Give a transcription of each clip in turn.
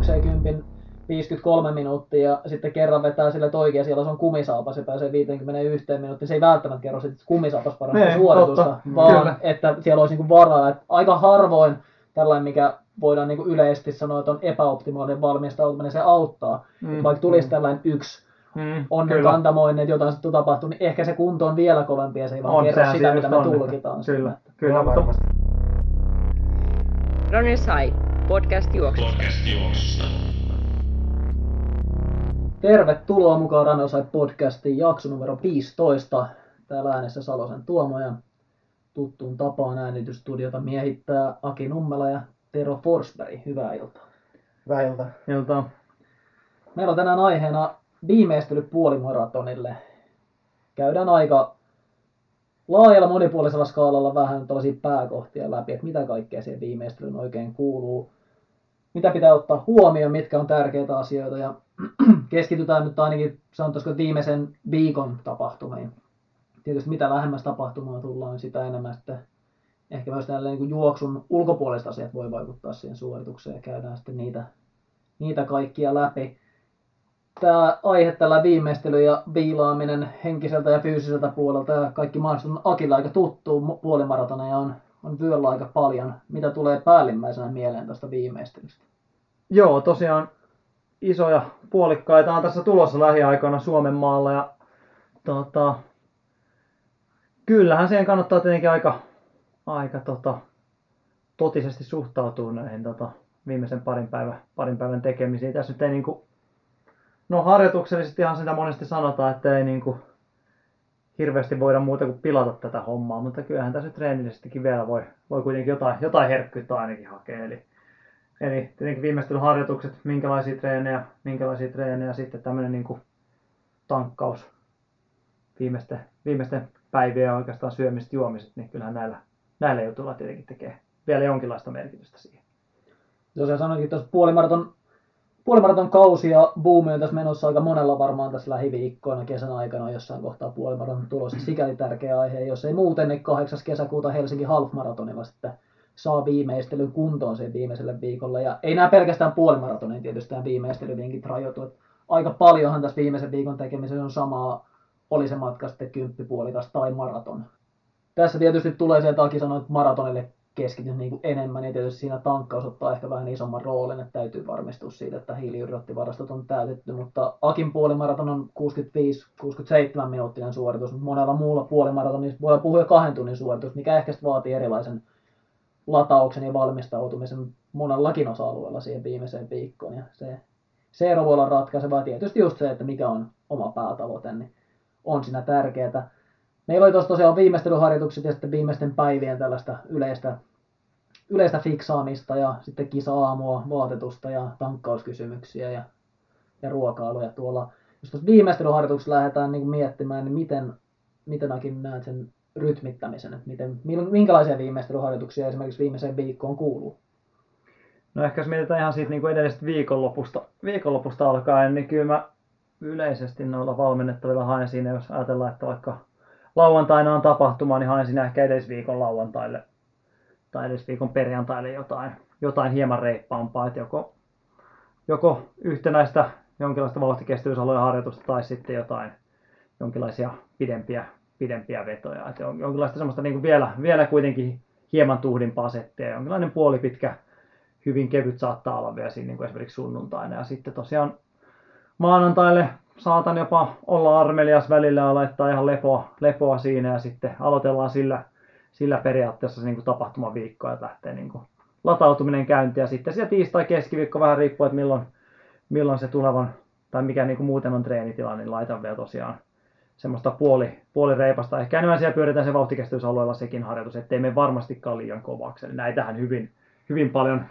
juoksee kympin 53 minuuttia ja sitten kerran vetää sille, että oikein siellä se on kumisaapas ja pääsee 51 minuuttia. Se ei välttämättä kerro että kumisaapas parantaa Ei, suoritusta, totta. vaan Kyllä. että siellä olisi niin varaa. Että aika harvoin tällainen, mikä voidaan niin yleisesti sanoa, että on epäoptimaalinen valmistautuminen, se auttaa. Mm. Mm. Vaikka tulisi tällainen yksi Mm, onnen kyllä. kantamoinen, että jotain sitten tapahtuu, niin ehkä se kunto on vielä kovempi ja se ei vaan On, kerro sitä, mitä me on, tulkitaan. Kyllä, kyllä. Mutta- varmasti. Ronny Sai, podcast juoksusta. Podcast juoksusta. Tervetuloa mukaan Ranosai podcastiin jakso numero 15. Täällä äänessä Salosen Tuomo ja tuttuun tapaan äänitystudiota miehittää Aki Nummela ja Tero Forsberg. Hyvää iltaa. Väiltä. Iltaa. Meillä on tänään aiheena viimeistely puolimaratonille. Käydään aika laajalla monipuolisella skaalalla vähän tällaisia pääkohtia läpi, että mitä kaikkea siihen viimeistelyyn oikein kuuluu, mitä pitää ottaa huomioon, mitkä on tärkeitä asioita ja keskitytään nyt ainakin sanotaanko viimeisen viikon tapahtumiin. Tietysti mitä lähemmäs tapahtumaa tullaan, niin sitä enemmän sitten ehkä myös näille niin juoksun ulkopuoliset asiat voi vaikuttaa siihen suoritukseen ja käydään sitten niitä, niitä kaikkia läpi tämä aihe, tällä viimeistely ja viilaaminen henkiseltä ja fyysiseltä puolelta ja kaikki mahdollista on Akille aika tuttu puolimaratona ja on, on vyöllä aika paljon. Mitä tulee päällimmäisenä mieleen tästä viimeistelystä? Joo, tosiaan isoja puolikkaita on tässä tulossa lähiaikoina Suomen maalla ja tota, kyllähän siihen kannattaa tietenkin aika, aika tota, totisesti suhtautua näihin tota, viimeisen parin, päivä, parin päivän tekemisiin. Tässä nyt ei niinku, no harjoituksellisestihan sitä monesti sanotaan, että ei niinku hirveästi voida muuta kuin pilata tätä hommaa, mutta kyllähän tässä treenillisestikin vielä voi, voi kuitenkin jotain, jotain herkkyyttä ainakin hakea. Eli Eli tietenkin viimeistelyharjoitukset, minkälaisia treenejä, minkälaisia treenejä, sitten tämmöinen niin tankkaus, viimeisten, viimeisten päivien ja oikeastaan syömiset, juomiset, niin kyllähän näillä, näillä jutuilla tietenkin tekee vielä jonkinlaista merkitystä siihen. Tosiaan sanoinkin tuossa puolimaraton, puolimaraton kausi ja buumi on tässä menossa aika monella varmaan tässä lähiviikkoina kesän aikana jossain kohtaa puolimaraton tulossa. Sikäli tärkeä aihe, jos ei muuten, niin 8. kesäkuuta Helsingin half-maratonilla sitten saa viimeistelyn kuntoon sen viimeiselle viikolle. Ja ei nämä pelkästään puolimaratonin tietysti tämä viimeistelyvinkit rajoitu. että Aika paljonhan tässä viimeisen viikon tekemisessä on samaa, oli se matka sitten kymppipuolikas tai maraton. Tässä tietysti tulee se, että Aki sanoi, että maratonille keskityn niin kuin enemmän ja tietysti siinä tankkaus ottaa ehkä vähän isomman roolin, että täytyy varmistua siitä, että hiilihydraattivarastot on täytetty, mutta Akin puolimaraton on 65-67 minuuttinen suoritus, mutta monella muulla puolimaratonissa voi puhua kahden tunnin suoritus, mikä ehkä vaatii erilaisen latauksen ja valmistautumisen monellakin osa-alueella siihen viimeiseen viikkoon ja se, se ero voi olla ratkaiseva. Tietysti just se, että mikä on oma päätavoite, niin on siinä tärkeää. Meillä oli tuossa tosiaan viimeistelyharjoitukset ja sitten viimeisten päivien tällaista yleistä, yleistä fiksaamista ja sitten kisa-aamua, vaatetusta ja tankkauskysymyksiä ja, ja ruokailuja tuolla. Jos tuossa viimeistelyharjoituksessa lähdetään niin miettimään, niin miten, miten Akin näet sen rytmittämisen, että miten, minkälaisia viimeistelyharjoituksia esimerkiksi viimeiseen viikkoon kuuluu? No ehkä jos mietitään ihan siitä niin kuin edellisestä viikonlopusta, viikonlopusta alkaen, niin kyllä mä yleisesti noilla valmennettavilla haen siinä, jos ajatellaan, että vaikka lauantaina on tapahtuma, niin haen siinä ehkä edellisviikon lauantaille tai edellisviikon perjantaille jotain, jotain hieman reippaampaa, että joko, joko yhtenäistä jonkinlaista vauhtikestävyysalueen harjoitusta tai sitten jotain jonkinlaisia pidempiä, pidempiä vetoja. Että on jonkinlaista semmoista niin kuin vielä, vielä kuitenkin hieman tuhdimpaa settiä, jonkinlainen puolipitkä, hyvin kevyt saattaa olla vielä siinä niin kuin esimerkiksi sunnuntaina. Ja sitten tosiaan maanantaille saatan jopa olla armelias välillä ja laittaa ihan lepoa, lepoa siinä ja sitten aloitellaan sillä, sillä periaatteessa se niin tapahtumaviikko, että lähtee niin kuin latautuminen käyntiin ja sitten siellä tiistai keskiviikko vähän riippuu, että milloin, milloin se tulevan tai mikä niin kuin muuten on treenitila, niin laitan vielä tosiaan semmoista puoli, puolireipasta. Ehkä enemmän siellä pyöritään se vauhtikestävyysalueella sekin harjoitus, ettei me varmastikaan liian kovaksi. Eli näitähän hyvin, hyvin paljon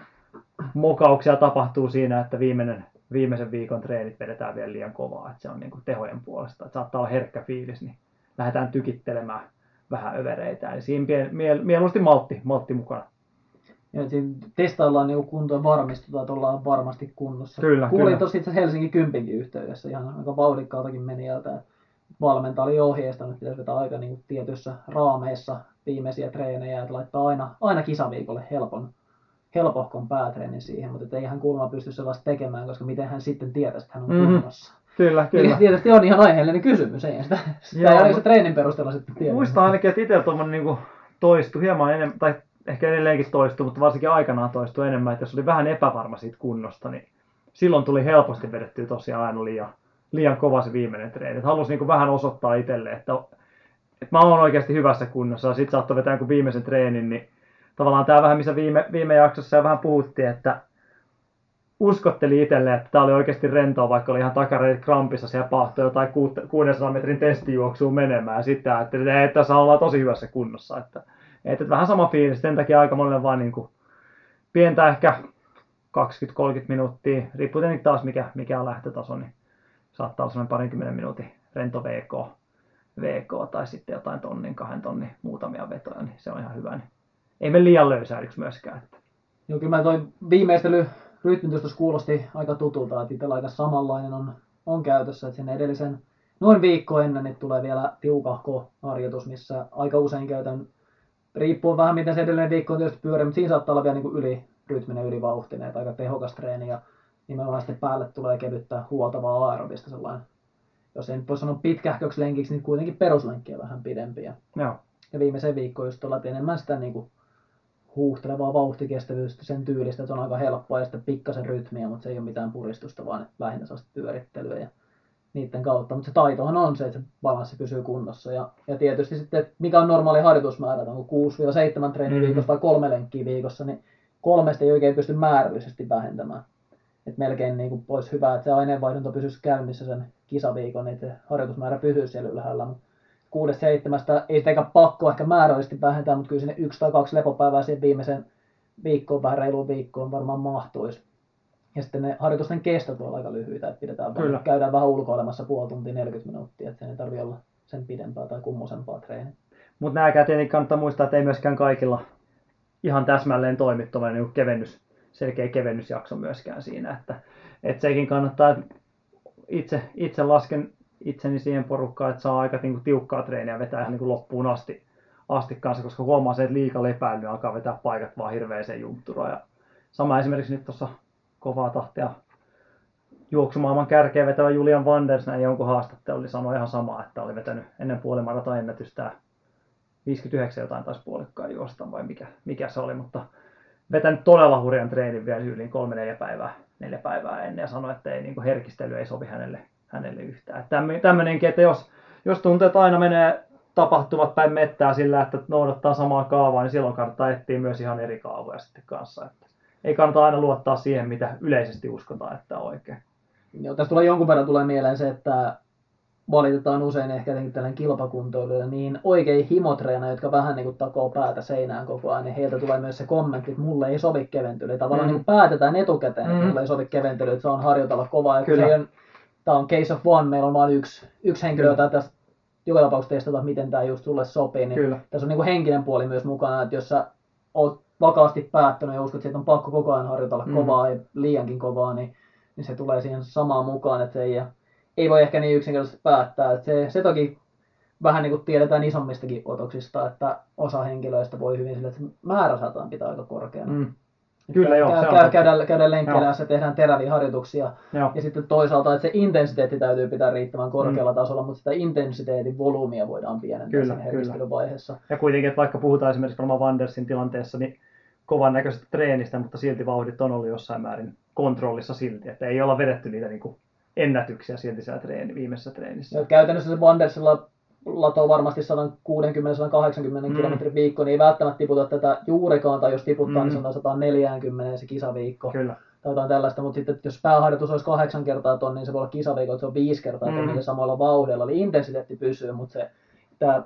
mokauksia tapahtuu siinä, että viimeinen, viimeisen viikon treenit vedetään vielä liian kovaa, että se on niin kuin tehojen puolesta. Että saattaa olla herkkä fiilis, niin lähdetään tykittelemään vähän övereitä. Eli siinä mie- mie- mieluusti maltti, maltti mukana. Ja siinä testaillaan niin kuntoa ja varmistutaan, että ollaan varmasti kunnossa. Kyllä, Kuulin tuossa itse Helsingin kympinkin yhteydessä ihan aika vauhdikkaaltakin meni jältä. että Valmentaja oli ohjeistanut, että pitäisi vetää aika niin tietyissä raameissa viimeisiä treenejä, että laittaa aina, aina kisaviikolle helpon, helpohkon päätreeni siihen, mutta ei hän kuulemma pysty sellaista tekemään, koska miten hän sitten tietäisi, että hän on Mhm. kunnossa. Kyllä, Kyllä. kyllä. Tietysti on ihan aiheellinen kysymys, ei sitä, sitä Joo, ei se treenin perusteella sitten tiedä. Muistan ainakin, että itsellä tuommoinen niin toistui hieman enemmän, tai ehkä edelleenkin toistui, mutta varsinkin aikanaan toistui enemmän, että jos oli vähän epävarma siitä kunnosta, niin silloin tuli helposti vedettyä tosiaan aina liian, liian kova se viimeinen treeni. Että halusi niin vähän osoittaa itselle, että, että mä oon oikeasti hyvässä kunnossa, ja sitten saattoi vetää jonkun viimeisen treenin, niin tavallaan tämä vähän, missä viime, viime jaksossa jo vähän puhuttiin, että uskotteli itselle, että tämä oli oikeasti rentoa, vaikka oli ihan takareet krampissa siellä pahtoi jotain kuut- 600 metrin testijuoksua menemään. Ja ajattelin, että ei, tässä ollaan tosi hyvässä kunnossa. Että, että vähän sama fiilis, sen takia aika monelle vaan niin kuin pientä ehkä 20-30 minuuttia, riippuu tietenkin taas mikä, mikä on lähtötaso, niin saattaa olla semmoinen parinkymmenen minuutin rento VK, VK tai sitten jotain tonnin, kahden tonnin muutamia vetoja, niin se on ihan hyvä. Niin ei me liian löysäilyksi myöskään. Joo, kyllä mä toi viimeistely rytmitys kuulosti aika tutulta, että itsellä aika samanlainen on, on käytössä, että sen edellisen noin viikko ennen niin tulee vielä tiukahko harjoitus, missä aika usein käytän, riippuu vähän miten se edellinen viikko on tietysti pyöri, mutta siinä saattaa olla vielä niin kuin yli rytminen, ylivauhtinen, että aika tehokas treeni ja nimenomaan sitten päälle tulee kevyttä huoltavaa aerobista sellainen, jos ei nyt voi sanoa pitkähköksi lenkiksi, niin kuitenkin peruslenkkiä vähän pidempiä. Joo, Ja viimeiseen viikkoon just että enemmän sitä niin kuin huuhtelevaa vauhtikestävyyttä sen tyylistä, että se on aika helppoa ja sitten pikkasen rytmiä, mutta se ei ole mitään puristusta, vaan lähinnä sellaista pyörittelyä ja niiden kautta. Mutta se taitohan on se, että se balanssi pysyy kunnossa. Ja, ja tietysti sitten, että mikä on normaali harjoitusmäärä, että onko 6-7 treeniä Mhm. viikossa vai kolme lenkkiä viikossa, niin kolmesta ei oikein pysty määrällisesti vähentämään. Et melkein niin kuin olisi hyvä, että se aineenvaihdunta pysyisi käynnissä sen kisaviikon, niin että se harjoitusmäärä pysyisi siellä ylhäällä. Mutta kuudesta seitsemästä ei sitäkään pakko ehkä määrällisesti vähentää, mutta kyllä sinne yksi tai kaksi lepopäivää siihen viimeiseen viikkoon, vähän reiluun viikkoon varmaan mahtuisi. Ja sitten ne harjoitusten kestot ovat aika lyhyitä, että pidetään Kyllä. vaan, käydään vähän ulkoilemassa puoli tuntia 40 minuuttia, että sen ei tarvitse olla sen pidempää tai kummosempaa treeniä. Mutta nämäkään tietenkin kannattaa muistaa, että ei myöskään kaikilla ihan täsmälleen toimi tuollainen niin kevennys, selkeä kevennysjakso myöskään siinä. Että, että sekin kannattaa, itse, itse lasken itseni siihen porukkaan, että saa aika niin kuin, tiukkaa treeniä vetää ihan niin kuin loppuun asti, asti kanssa, koska huomaa se, että liika lepäily niin alkaa vetää paikat vaan hirveäseen juntturaan. Ja sama esimerkiksi nyt tuossa kovaa tahtia juoksumaailman kärkeä vetävä Julian Wanders näin jonkun haastattelu, oli sanoi ihan samaa, että oli vetänyt ennen puolimaraton ennätystä 59 jotain taisi puolikkaan juosta vai mikä, mikä se oli, mutta vetänyt todella hurjan treenin vielä yliin kolme neljä päivää, neljä päivää ennen ja sanoi, että ei, niin herkistely ei sovi hänelle, hänelle yhtään. Että tämmö- tämmöinenkin, että jos, jos tuntuu, että aina menee tapahtuvat päin mettää sillä, että noudattaa samaa kaavaa, niin silloin kannattaa etsiä myös ihan eri kaavoja sitten kanssa. Että ei kannata aina luottaa siihen, mitä yleisesti uskotaan, että on oikein. Joo, tässä tulee jonkun verran tulee mieleen se, että valitetaan usein ehkä tällainen kilpakuntoilijoille niin oikein himotreena, jotka vähän niin kuin takoo päätä seinään koko ajan, niin heiltä tulee myös se kommentti, että mulle ei sovi keventely. Tavallaan Mm. niin kuin päätetään etukäteen, että Mm. mulle ei sovi keventely, että saan harjoitella kovaa. Ja Kyllä. se ei ole, tämä on case of one, meillä on vain yksi, yksi henkilö, jota tässä joka tapauksessa testata, miten tämä just sulle sopii. Niin Kyllä. tässä on niin kuin henkinen puoli myös mukana, että jos sä oot vakaasti päättänyt ja uskot, että on pakko koko ajan harjoitella Mm. kovaa, ei liiankin kovaa, niin, niin se tulee siihen samaan mukaan, että se ei, ei voi ehkä niin yksinkertaisesti päättää. Että se, se toki vähän niin kuin tiedetään isommistakin otoksista, että osa henkilöistä voi hyvin sille, että määrä saataan pitää aika korkeana. Mm. Kyllä joo, käy, se on käy, totta. käydään, käydään lenkkeillä, jossa tehdään teräviä harjoituksia. Joo. Ja sitten toisaalta, että se intensiteetti täytyy pitää riittävän korkealla tasolla, mutta sitä intensiteetin volyymia voidaan pienentää Kyllä, siinä herkistelyvaiheessa. Ja kuitenkin, että vaikka puhutaan esimerkiksi varmaan Wandersin tilanteessa, niin kovan näköisestä treenistä, mutta silti vauhdit on ollut jossain määrin kontrollissa silti, että ei olla vedetty niitä niin kuin ennätyksiä silti siellä treeni, viimeisessä treenissä. Ja käytännössä se Wandersilla latoo varmasti 160-180 Mm. kilometrin viikko, niin ei välttämättä tiputa tätä juurikaan, tai jos tiputtaa, Mm. niin sanotaan 140 se kisaviikko. Kyllä, Tai jotain tällaista, mutta sitten jos pääharjoitus olisi kahdeksan kertaa ton, niin se voi olla kisaviikko, että se on viisi kertaa Mm. mm. niillä samoilla vauhdilla. Eli intensiteetti pysyy, mutta se tämä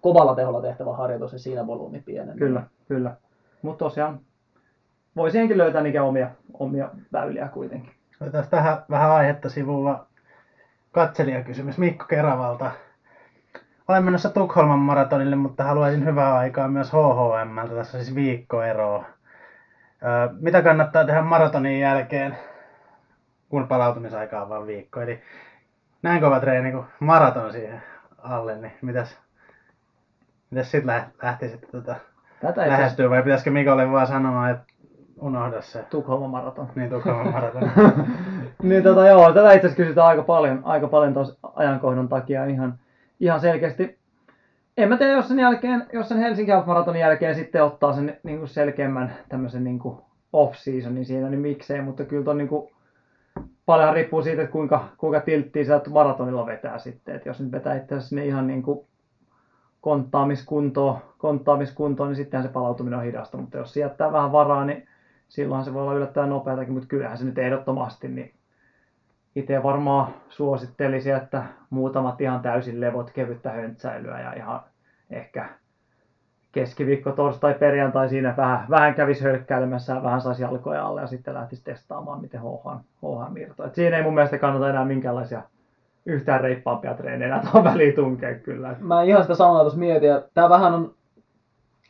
kovalla teholla tehtävä harjoitus, niin siinä volyymi pienenee. kyllä, kyllä. Mutta tosiaan voi siihenkin löytää niitä omia, omia väyliä kuitenkin. Otetaan tähän vähän aihetta sivulla katselijakysymys Mikko Keravalta. Olen menossa Tukholman maratonille, mutta haluaisin hyvää aikaa myös HHMltä. Tässä siis viikkoeroa. Öö, mitä kannattaa tehdä maratonin jälkeen, kun palautumisaika on vain viikko? Eli näin kova treeni kuin maraton siihen alle, niin mitäs, mitäs sitten lähtisit tota, Tätä lähestyä vai pitäisikö Mikolle vaan sanoa, että unohda se. Tukholman maraton. Niin Tukholman maraton. niin tota joo, tätä itse asiassa kysytään aika paljon, aika paljon tuossa ajankohdan takia ihan, ihan selkeästi. En mä tiedä, jos sen jälkeen, jos sen Helsinki Half Maratonin jälkeen sitten ottaa sen niin kuin selkeämmän tämmöisen niin kuin off-seasonin siinä, niin miksei, mutta kyllä ton niin kuin, paljon riippuu siitä, että kuinka, kuinka tilttiä sieltä maratonilla vetää sitten. Et jos nyt vetää itse asiassa sinne ihan niin kuin konttaamiskuntoon, konttaamiskuntoon, niin sittenhän se palautuminen on hidasta, mutta jos jättää vähän varaa, niin silloin se voi olla yllättävän nopeatakin, mutta kyllähän se nyt ehdottomasti, niin itse varmaan suosittelisi, että muutamat ihan täysin levot, kevyttä höntsäilyä ja ihan ehkä keskiviikko, torstai, perjantai siinä vähän, vähän kävisi hölkkäilemässä vähän saisi jalkoja alle ja sitten lähtisi testaamaan, miten HH, HH mirto. Siinä ei mun mielestä kannata enää minkäänlaisia yhtään reippaampia treenejä tuohon väliin tunkea kyllä. Mä ihan sitä samaa tuossa mietin, tää vähän on,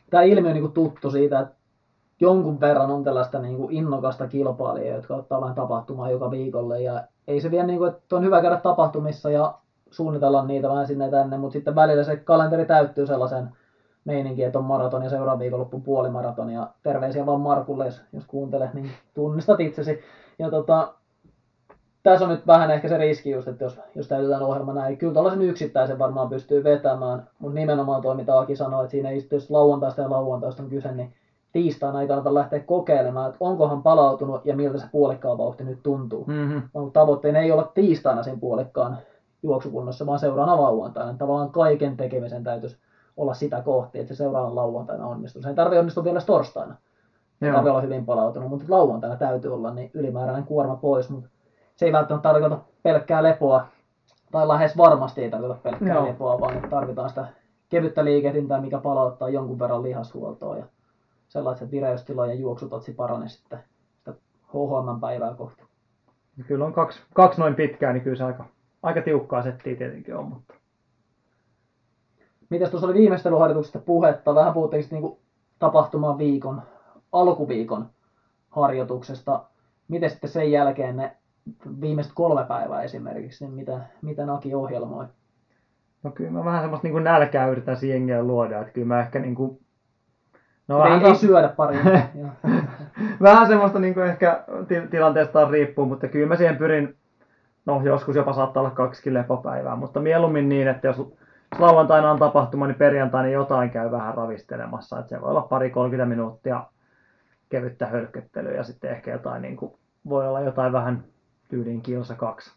tää ilmiö on niinku tuttu siitä, että jonkun verran on tällaista niinku innokasta kilpailijaa, jotka ottaa vähän tapahtumaa joka viikolle, ja ei se vielä niinku, että on hyvä käydä tapahtumissa ja suunnitella niitä vähän sinne tänne, mutta sitten välillä se kalenteri täyttyy sellaisen meininki, että on maraton ja seuraavan viikonloppu puolimaraton. Ja terveisiä vaan Markulle, jos, jos kuuntelet, niin tunnistat itsesi. Ja tota, tässä on nyt vähän ehkä se riski just, että jos, jos täytetään ohjelma näin, kyllä tällaisen yksittäisen varmaan pystyy vetämään, mutta nimenomaan tuo, mitä Aki sanoi, että siinä ei jos lauantaista ja lauantaista on kyse, niin tiistaina ei kannata lähteä kokeilemaan, että onkohan palautunut ja miltä se puolikkaan vauhti nyt tuntuu. Mm-hmm. Tavoitteena ei olla tiistaina sen puolikkaan juoksukunnossa, vaan seuraavana lauantaina. Tavallaan kaiken tekemisen täytyisi olla sitä kohti, että se seuraavana lauantaina onnistuu. Se ei tarvitse onnistua vielä torstaina. Se tarvitsee olla hyvin palautunut, mutta lauantaina täytyy olla niin ylimääräinen kuorma pois. Mutta se ei välttämättä tarkoita pelkkää lepoa, tai lähes varmasti ei tarkoita pelkkää Joo. lepoa, vaan tarvitaan sitä kevyttä liikehdintää, mikä palauttaa jonkun verran lihashuoltoa ja sellaiset vireystilojen juoksutotsi paranee sitten sitä HHM-päivää kohti. Kyllä on kaksi, kaksi noin pitkää, niin kyllä se aika, aika tiukkaa settiä tietenkin on, mutta Mitäs tuossa oli viimeistelyharjoituksesta puhetta? Vähän puhuttiin niinku tapahtuman viikon, alkuviikon harjoituksesta. Miten sitten sen jälkeen ne viimeiset kolme päivää esimerkiksi, niin mitä, mitä Naki ohjelmoi? no kyllä mä vähän semmoista niin nälkää yritän siihen luoda, että kyllä mä ehkä niin kuin, no ei, vähän ei taas- syödä pari. Vähän semmoista niin kuin ehkä ti- tilanteesta riippuu, mutta kyllä mä siihen pyrin, no joskus jopa saattaa olla kaksi lepopäivää, mutta mieluummin niin, että jos lauantaina on tapahtuma, niin perjantaina jotain käy vähän ravistelemassa, että se voi olla pari 30 minuuttia kevyttä hölköttelyä ja sitten ehkä jotain niin kuin, voi olla jotain vähän tyyliin kilsa kaksi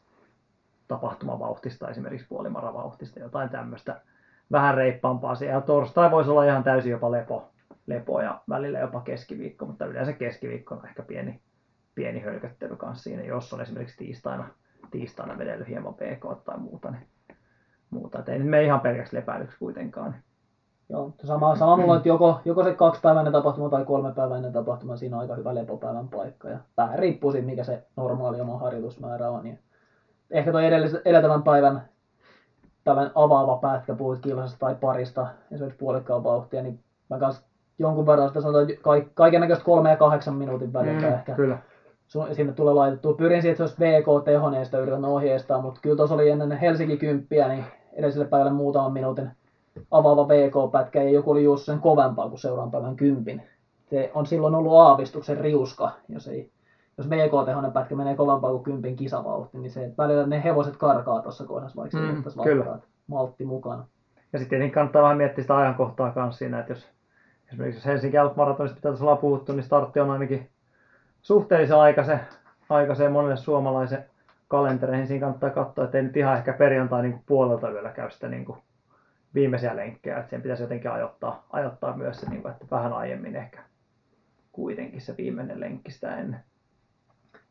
tapahtumavauhtista, esimerkiksi puolimaravauhtista, jotain tämmöistä vähän reippaampaa siellä. Ja torstai voisi olla ihan täysin jopa lepo, lepo ja välillä jopa keskiviikko, mutta yleensä keskiviikko on ehkä pieni, pieni hölköttely kanssa siinä, jos on esimerkiksi tiistaina, tiistaina vedellyt hieman PK tai muuta, niin muuta. Et ei nyt mene ihan pelkäksi lepäilyksi kuitenkaan. Joo, sama, sama mulla että joko, joko se kaksipäiväinen tapahtuma tai kolmepäiväinen tapahtuma, siinä on aika hyvä lepopäivän paikka. Ja vähän riippuu siitä, mikä se normaali oma harjoitusmäärä on. Ja ehkä tuo edeltävän päivän tällainen avaava pätkä, puhuit kilsasta tai parista, esimerkiksi puolikkaan vauhtia, niin mä kanssa jonkun verran sitä sanotaan, että ka- kaiken näköistä kolme ja kahdeksan minuutin välillä mm, ehkä Kyllä. sun- sinne tulee laitettua. Pyrin siihen, että se olisi sitä yritän ohjeistaa, mutta kyllä tuossa oli ennen Helsinki 10, niin edelliselle päivälle muutaman minuutin avaava VK-pätkä ja joku oli juossut sen kovempaa kuin seuraavan päivän kympin. Se on silloin ollut aavistuksen riuska, jos ei jos VK-tehonen pätkä menee kovempaa kuin kympin kisavauhti, niin se välillä ne hevoset karkaa tuossa kohdassa, vaikka Mm, se kyllä. maltti mukana. Ja sitten tietenkin kannattaa vähän miettiä sitä ajankohtaa kanssa siinä, että jos esimerkiksi jos Helsinki mitä tässä ollaan puhuttu, niin startti on ainakin suhteellisen aikaisen, aikaisen monelle suomalaisen kalentereihin. Siinä kannattaa katsoa, että ei nyt ihan ehkä perjantai niin puolelta yöllä käy sitä niin kuin viimeisiä lenkkejä. Että sen pitäisi jotenkin ajoittaa, ajoittaa myös se, niin kuin, että vähän aiemmin ehkä kuitenkin se viimeinen lenkki sitä ennen.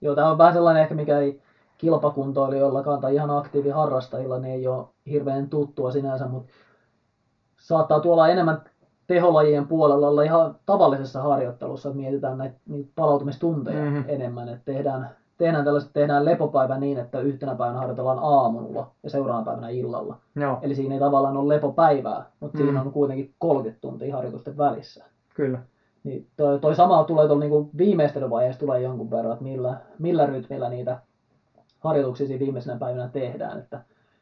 Joo, tämä on vähän sellainen ehkä, mikä ei kilpakuntoilijoillakaan tai ihan aktiiviharrastajilla niin ei ole hirveän tuttua sinänsä, mutta saattaa tuolla enemmän teholajien puolella olla ihan tavallisessa harjoittelussa, että mietitään näitä, niitä palautumistunteja Mhm. mm-hmm. enemmän, että tehdään, tehdään tällaiset, tehdään lepopäivä niin, että yhtenä päivänä harjoitellaan aamulla ja seuraavana päivänä illalla. Joo, Eli siinä ei tavallaan ole lepopäivää, mutta Mm. siinä on kuitenkin 30 tuntia harjoitusten välissä. kyllä. Niin toi, toi sama tulee tuolla niinku viimeistelyvaiheessa tulee jonkun verran, että millä, millä rytmillä niitä harjoituksia siinä viimeisenä päivänä tehdään. Että,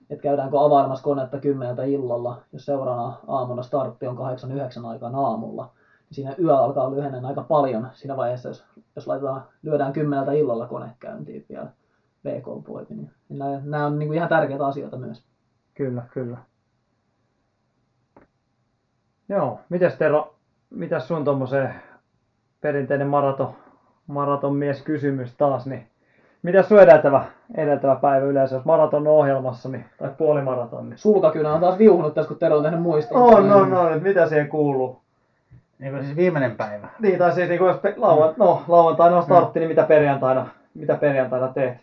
että käydäänkö availemassa konetta kymmeneltä illalla, jos seuraavana aamuna startti on 8-9 aikaan aamulla. Niin siinä yö alkaa lyhenen aika paljon siinä vaiheessa, jos, jos laitetaan, lyödään kymmeneltä illalla kone käyntiin vielä VK-poikin. Niin nämä, nämä on niin kuin ihan tärkeitä asioita myös. Kyllä, kyllä. Joo, mites Tero, mitäs sun tommoseen perinteinen maraton, maraton mies kysymys taas, niin mitäs sun edeltävä, edeltävä päivä yleensä, jos maraton on ohjelmassa, niin, tai puolimaraton, niin Sulkakynä on taas viuhunut tässä, kun Tero on tehnyt muistiin. on, on, on, että mitä siihen kuuluu? Niin kuin siis viimeinen päivä. Niin, tai siis niin kuin jos pe- lauan, no, lauantaina on startti, niin mitä perjantaina, mitä perjantaina teet?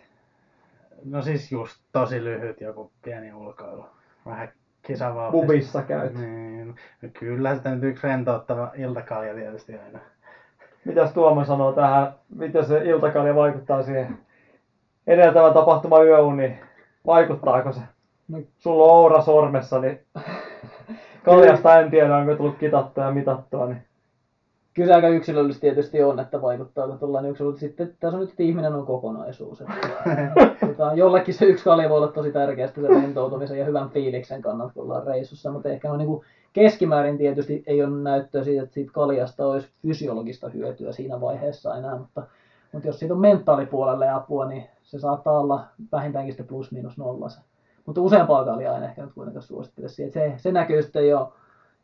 No siis just tosi lyhyt joku pieni ulkoilu. Vähän kisavauhti. Bubissa käyt. Niin, no kyllä sitä nyt yksi rentouttava iltakalja tietysti aina. Mitäs Tuomo sanoo tähän, miten se iltakalja vaikuttaa siihen edeltävän tapahtuma yöuniin? Vaikuttaako se? No, Sulla on oura sormessa, niin kaljasta en tiedä, onko tullut kitattua ja mitattua. Niin. kyllä se aika yksilöllisesti tietysti on, että vaikuttaako tuollainen yksilö, mutta sitten tässä on nyt, että ihminen on kokonaisuus. Että, tota, jollekin se yksi kalja voi olla tosi tärkeä sen rentoutumisen ja hyvän fiiliksen kannalta, kun ollaan reissussa, mutta ehkä no, niin kuin keskimäärin tietysti ei ole näyttöä siitä, että siitä kaljasta olisi fysiologista hyötyä siinä vaiheessa enää, mutta, mutta jos siitä on mentaalipuolelle apua, niin se saattaa olla vähintäänkin sitten plus miinus nolla se. Mutta useampaa kaljaa en ehkä nyt kuitenkaan suosittele siihen. Se, se näkyy sitten jo,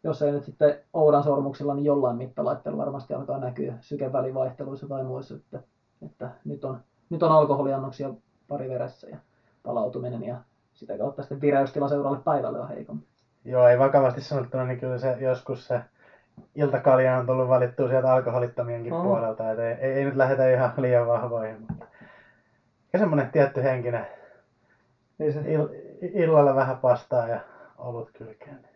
jos ei nyt sitten oudan sormuksilla, niin jollain mittalaitteella varmasti alkaa näkyä sykevälivaihteluissa tai muissa, että, että nyt, on, nyt on alkoholiannoksia pari veressä ja palautuminen ja sitä kautta sitten vireystila seuraavalle päivälle on heikompi. Joo, ei vakavasti sanottuna, niin kyllä se joskus se iltakalja on tullut valittua sieltä alkoholittomienkin Oho. puolelta, että ei, ei, ei, nyt lähdetä ihan liian vahvoihin. Mutta... Ja semmoinen tietty henkinen Niin se, ill, illalla vähän pastaa ja olut kylkeen.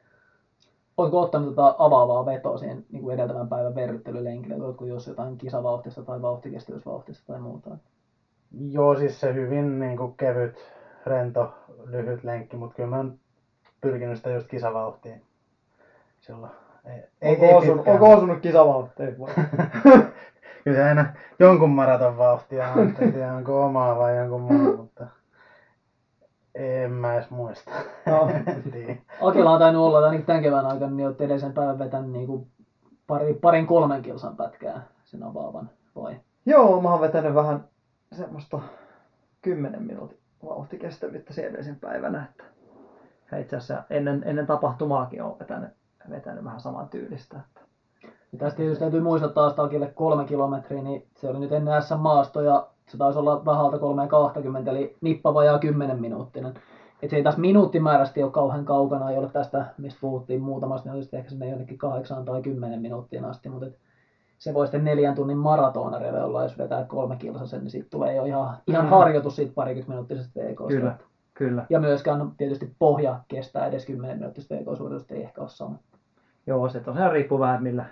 Oletko ottanut tota avaavaa vetoa siihen niin kuin edeltävän päivän verryttelylenkille, oletko jos jotain kisavauhtista tai vauhtikestävyysvauhtista tai muuta? Joo, siis se hyvin niin kuin kevyt, rento, lyhyt lenkki, mutta kyllä mä oon pyrkinyt sitä just kisavauhtiin. Silloin. Ei, ei, onko, ei osunut, onko osunut kisavauhteen? Kyllä se aina jonkun maraton vauhtia on, että en tiedä onko omaa vai jonkun muun, mutta en mä edes muista. No. Akilla on tainnut olla, ainakin tämän kevään aikana, niin olette edellisen päivän vetänyt niin kuin pari, parin kolmen kilsan pätkää sen avaavan, vai? Joo, mä oon vetänyt vähän semmoista 10 minuutin vauhtikestävyyttä sen edellisen päivänä. Että ja itse asiassa ennen, ennen tapahtumaakin oon vetänyt, vetänyt vähän saman tyylistä. Että Ja tästä tietysti täytyy muistaa taas Akille kolme kilometriä, niin se oli nyt ennen S-maasto ja se taisi olla vähän alta 3.20, eli nippa vajaa 10 minuuttinen. Et se ei taas minuuttimääräisesti ole kauhean kaukana, ei ole tästä, mistä puhuttiin muutamasta minuutista, ehkä sinne jonnekin 8 tai 10 minuuttiin asti, mutta et se voi sitten neljän tunnin maratonarille olla, jos vetää kolme kilsasen, niin siitä tulee jo ihan, ihan Mm. harjoitus siitä parikymmentä minuuttisesta VKsta. Kyllä. Kyllä. Ja myöskään tietysti pohja kestää edes 10 minuuttista VK-suoritusta, ei ehkä ole sama. Joo, se tosiaan riippuu vähän, millä,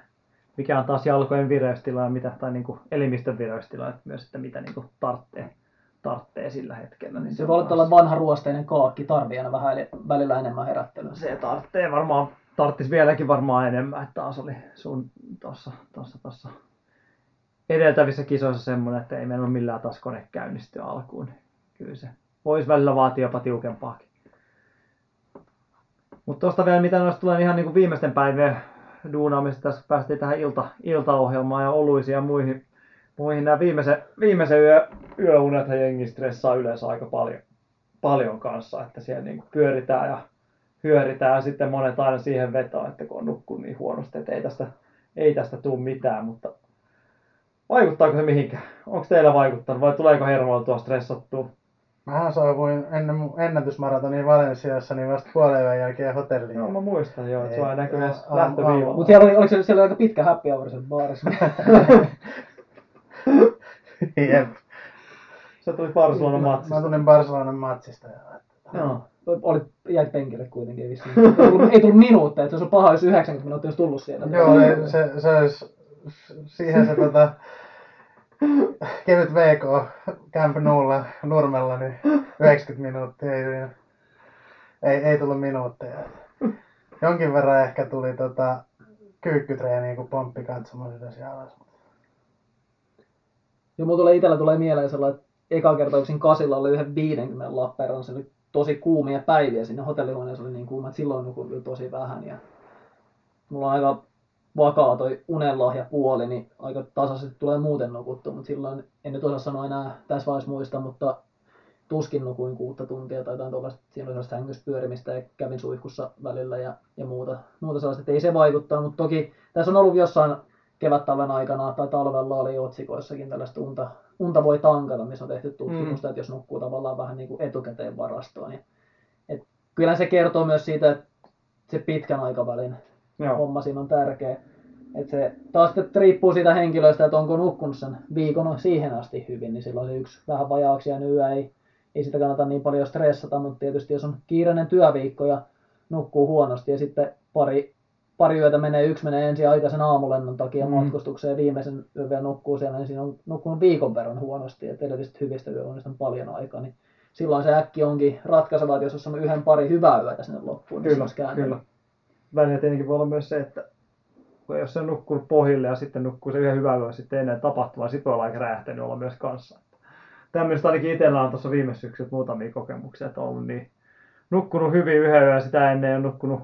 mikä on taas jalkojen vireystila ja mitä, tai niin kuin elimistön vireystila, että myös, että mitä niin kuin tarttee, tarttee sillä hetkellä. Niin Se on voi olla taas- vanha ruosteinen kaakki, tarvii aina vähän välillä enemmän herättelyä. se tarttee varmaan, tarttis vieläkin varmaan enemmän, että taas oli sun tuossa, tuossa, tuossa edeltävissä kisoissa semmoinen, että ei meillä ole millään taas kone käynnistyä alkuun. niin Kyllä se voisi välillä vaatia jopa tiukempaakin. Mutta tuosta vielä, mitä noista tulee niin ihan niin kuin viimeisten päivien duunaamista, tässä päästiin tähän ilta, iltaohjelmaan ja oluisiin ja muihin, muihin nämä viimeisen, viimeisen yö, yöunet jengi stressaa yleensä aika paljon, paljon kanssa, että siellä niin kuin pyöritään ja hyöritään ja sitten monet aina siihen vetoa, että kun on nukkunut niin huonosti, että ei tästä, ei tästä tule mitään, mutta vaikuttaako se mihinkään? Onko teillä vaikuttanut vai tuleeko hermoiltua stressattua? Mähän saavuin ennen ennätysmaratonin Valensiassa niin vasta puolen yön jälkeen hotelliin. Joo, mä muistan joo, että se Ei, edes lähtöviivalla. Mutta siellä oli, oliko siellä, siellä oli aika pitkä happy hour siellä baarissa? Jep. Se tuli Barcelonan Mä matsista. tulin Barcelonan matsista. Ja... Joo. oli, jäit penkille kuitenkin ei vissiin. Ei tullut, ei tullut minuutteja, että se olisi paha, jos 90 minuuttia olisi tullut sieltä. Joo, ei, se, se olisi, siihen se tota, kevyt VK Camp Noulla Nurmella, niin 90 minuuttia ei, ei, ei tullut minuutteja. Jonkin verran ehkä tuli tota, kyykkytreeniä, kun pomppi katsomaan ja alas. Ja mulla tulee itsellä tulee mieleen sellainen, että eka kerta siinä kasilla oli yhden 50 Lappeenrannan, se oli tosi kuumia päiviä siinä hotellihuoneessa oli niin kuuma, että silloin nukuin tosi vähän. Ja mulla on aika vakaa toi unenlahja puoli, niin aika tasaisesti tulee muuten nukuttua, mutta silloin en nyt osaa sanoa enää tässä vaiheessa muista, mutta tuskin nukuin kuutta tuntia tai jotain tuollaista, siinä oli sellaista hängystä pyörimistä ja kävin suihkussa välillä ja, ja muuta, muuta sellaista, että ei se vaikuttaa, mutta toki tässä on ollut jossain kevättalven aikana tai talvella oli otsikoissakin tällaista unta, unta voi tankata, missä on tehty tutkimusta, mm. että jos nukkuu tavallaan vähän niin kuin etukäteen varastoon, niin et kyllä se kertoo myös siitä, että se pitkän aikavälin Joo. homma siinä on tärkeä. Et se taas sitten riippuu siitä henkilöstä, että onko nukkunut sen viikon siihen asti hyvin, niin silloin se yksi vähän vajaaksi ja yö ei, ei sitä kannata niin paljon stressata, mutta tietysti jos on kiireinen työviikko ja nukkuu huonosti ja sitten pari, pari yötä menee, yksi menee ensin aikaisen aamulennon takia mm. matkustukseen ja viimeisen yön vielä nukkuu siellä, niin siinä on nukkunut viikon verran huonosti, että edellisestä hyvistä yöunista on paljon aikaa, niin silloin se äkki onkin ratkaiseva, että jos on yhden pari hyvää yötä sinne loppuun, niin kyllä, se olisi kyllä. Välillä tietenkin voi olla myös se, että jos se on nukkunut pohjille ja sitten nukkuu se yhden hyvän yön sitten ennen tapahtumaa, sitten voi olla aika räjähtänyt olla myös kanssa. Tämmöistä ainakin itsellä on tuossa viime syksyllä muutamia kokemuksia, että on ollut niin nukkunut hyvin yhden yön sitä ennen ja nukkunut,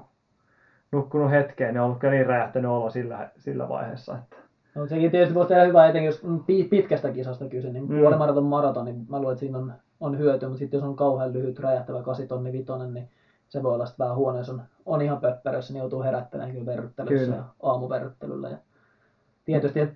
nukkunut hetkeen, niin on ollut niin räjähtänyt olla sillä, sillä vaiheessa. Että No, sekin tietysti voisi tehdä hyvää, etenkin jos pitkästä kisasta kyse, niin mm. puolimaraton maraton, niin mä luulen, että siinä on, on hyötyä, mutta sitten jos on kauhean lyhyt räjähtävä 8 tonni vitonen, niin se voi olla vähän huono, jos on, on ihan pöppärössä, niin joutuu herättämään kyllä verryttelyssä kyllä. ja aamuverryttelyllä. Ja tietysti että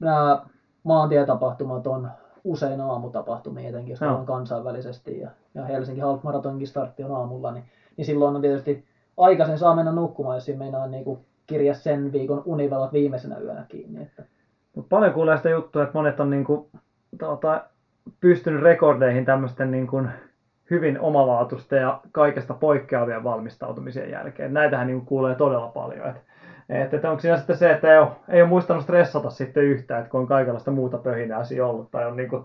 nämä maantietapahtumat on usein aamutapahtumia, etenkin jos no. on kansainvälisesti. Ja, ja Helsinki Half Marathonkin startti on aamulla, niin, niin silloin on tietysti aikaisin saa mennä nukkumaan, jos siinä meinaa niin kuin kirja sen viikon univelat viimeisenä yönä kiinni. Että. Paljon kuulee sitä juttua, että monet on niin kuin, tuota, pystynyt rekordeihin tämmöisten niin kuin hyvin omalaatuisten ja kaikesta poikkeavien valmistautumisen jälkeen. Näitähän niin kuulee todella paljon. Että että, että onko siinä sitten se, että ei ole, ei ole muistanut stressata sitten yhtään, että kun on kaikenlaista muuta pöhinää siinä ollut, tai on niin kuin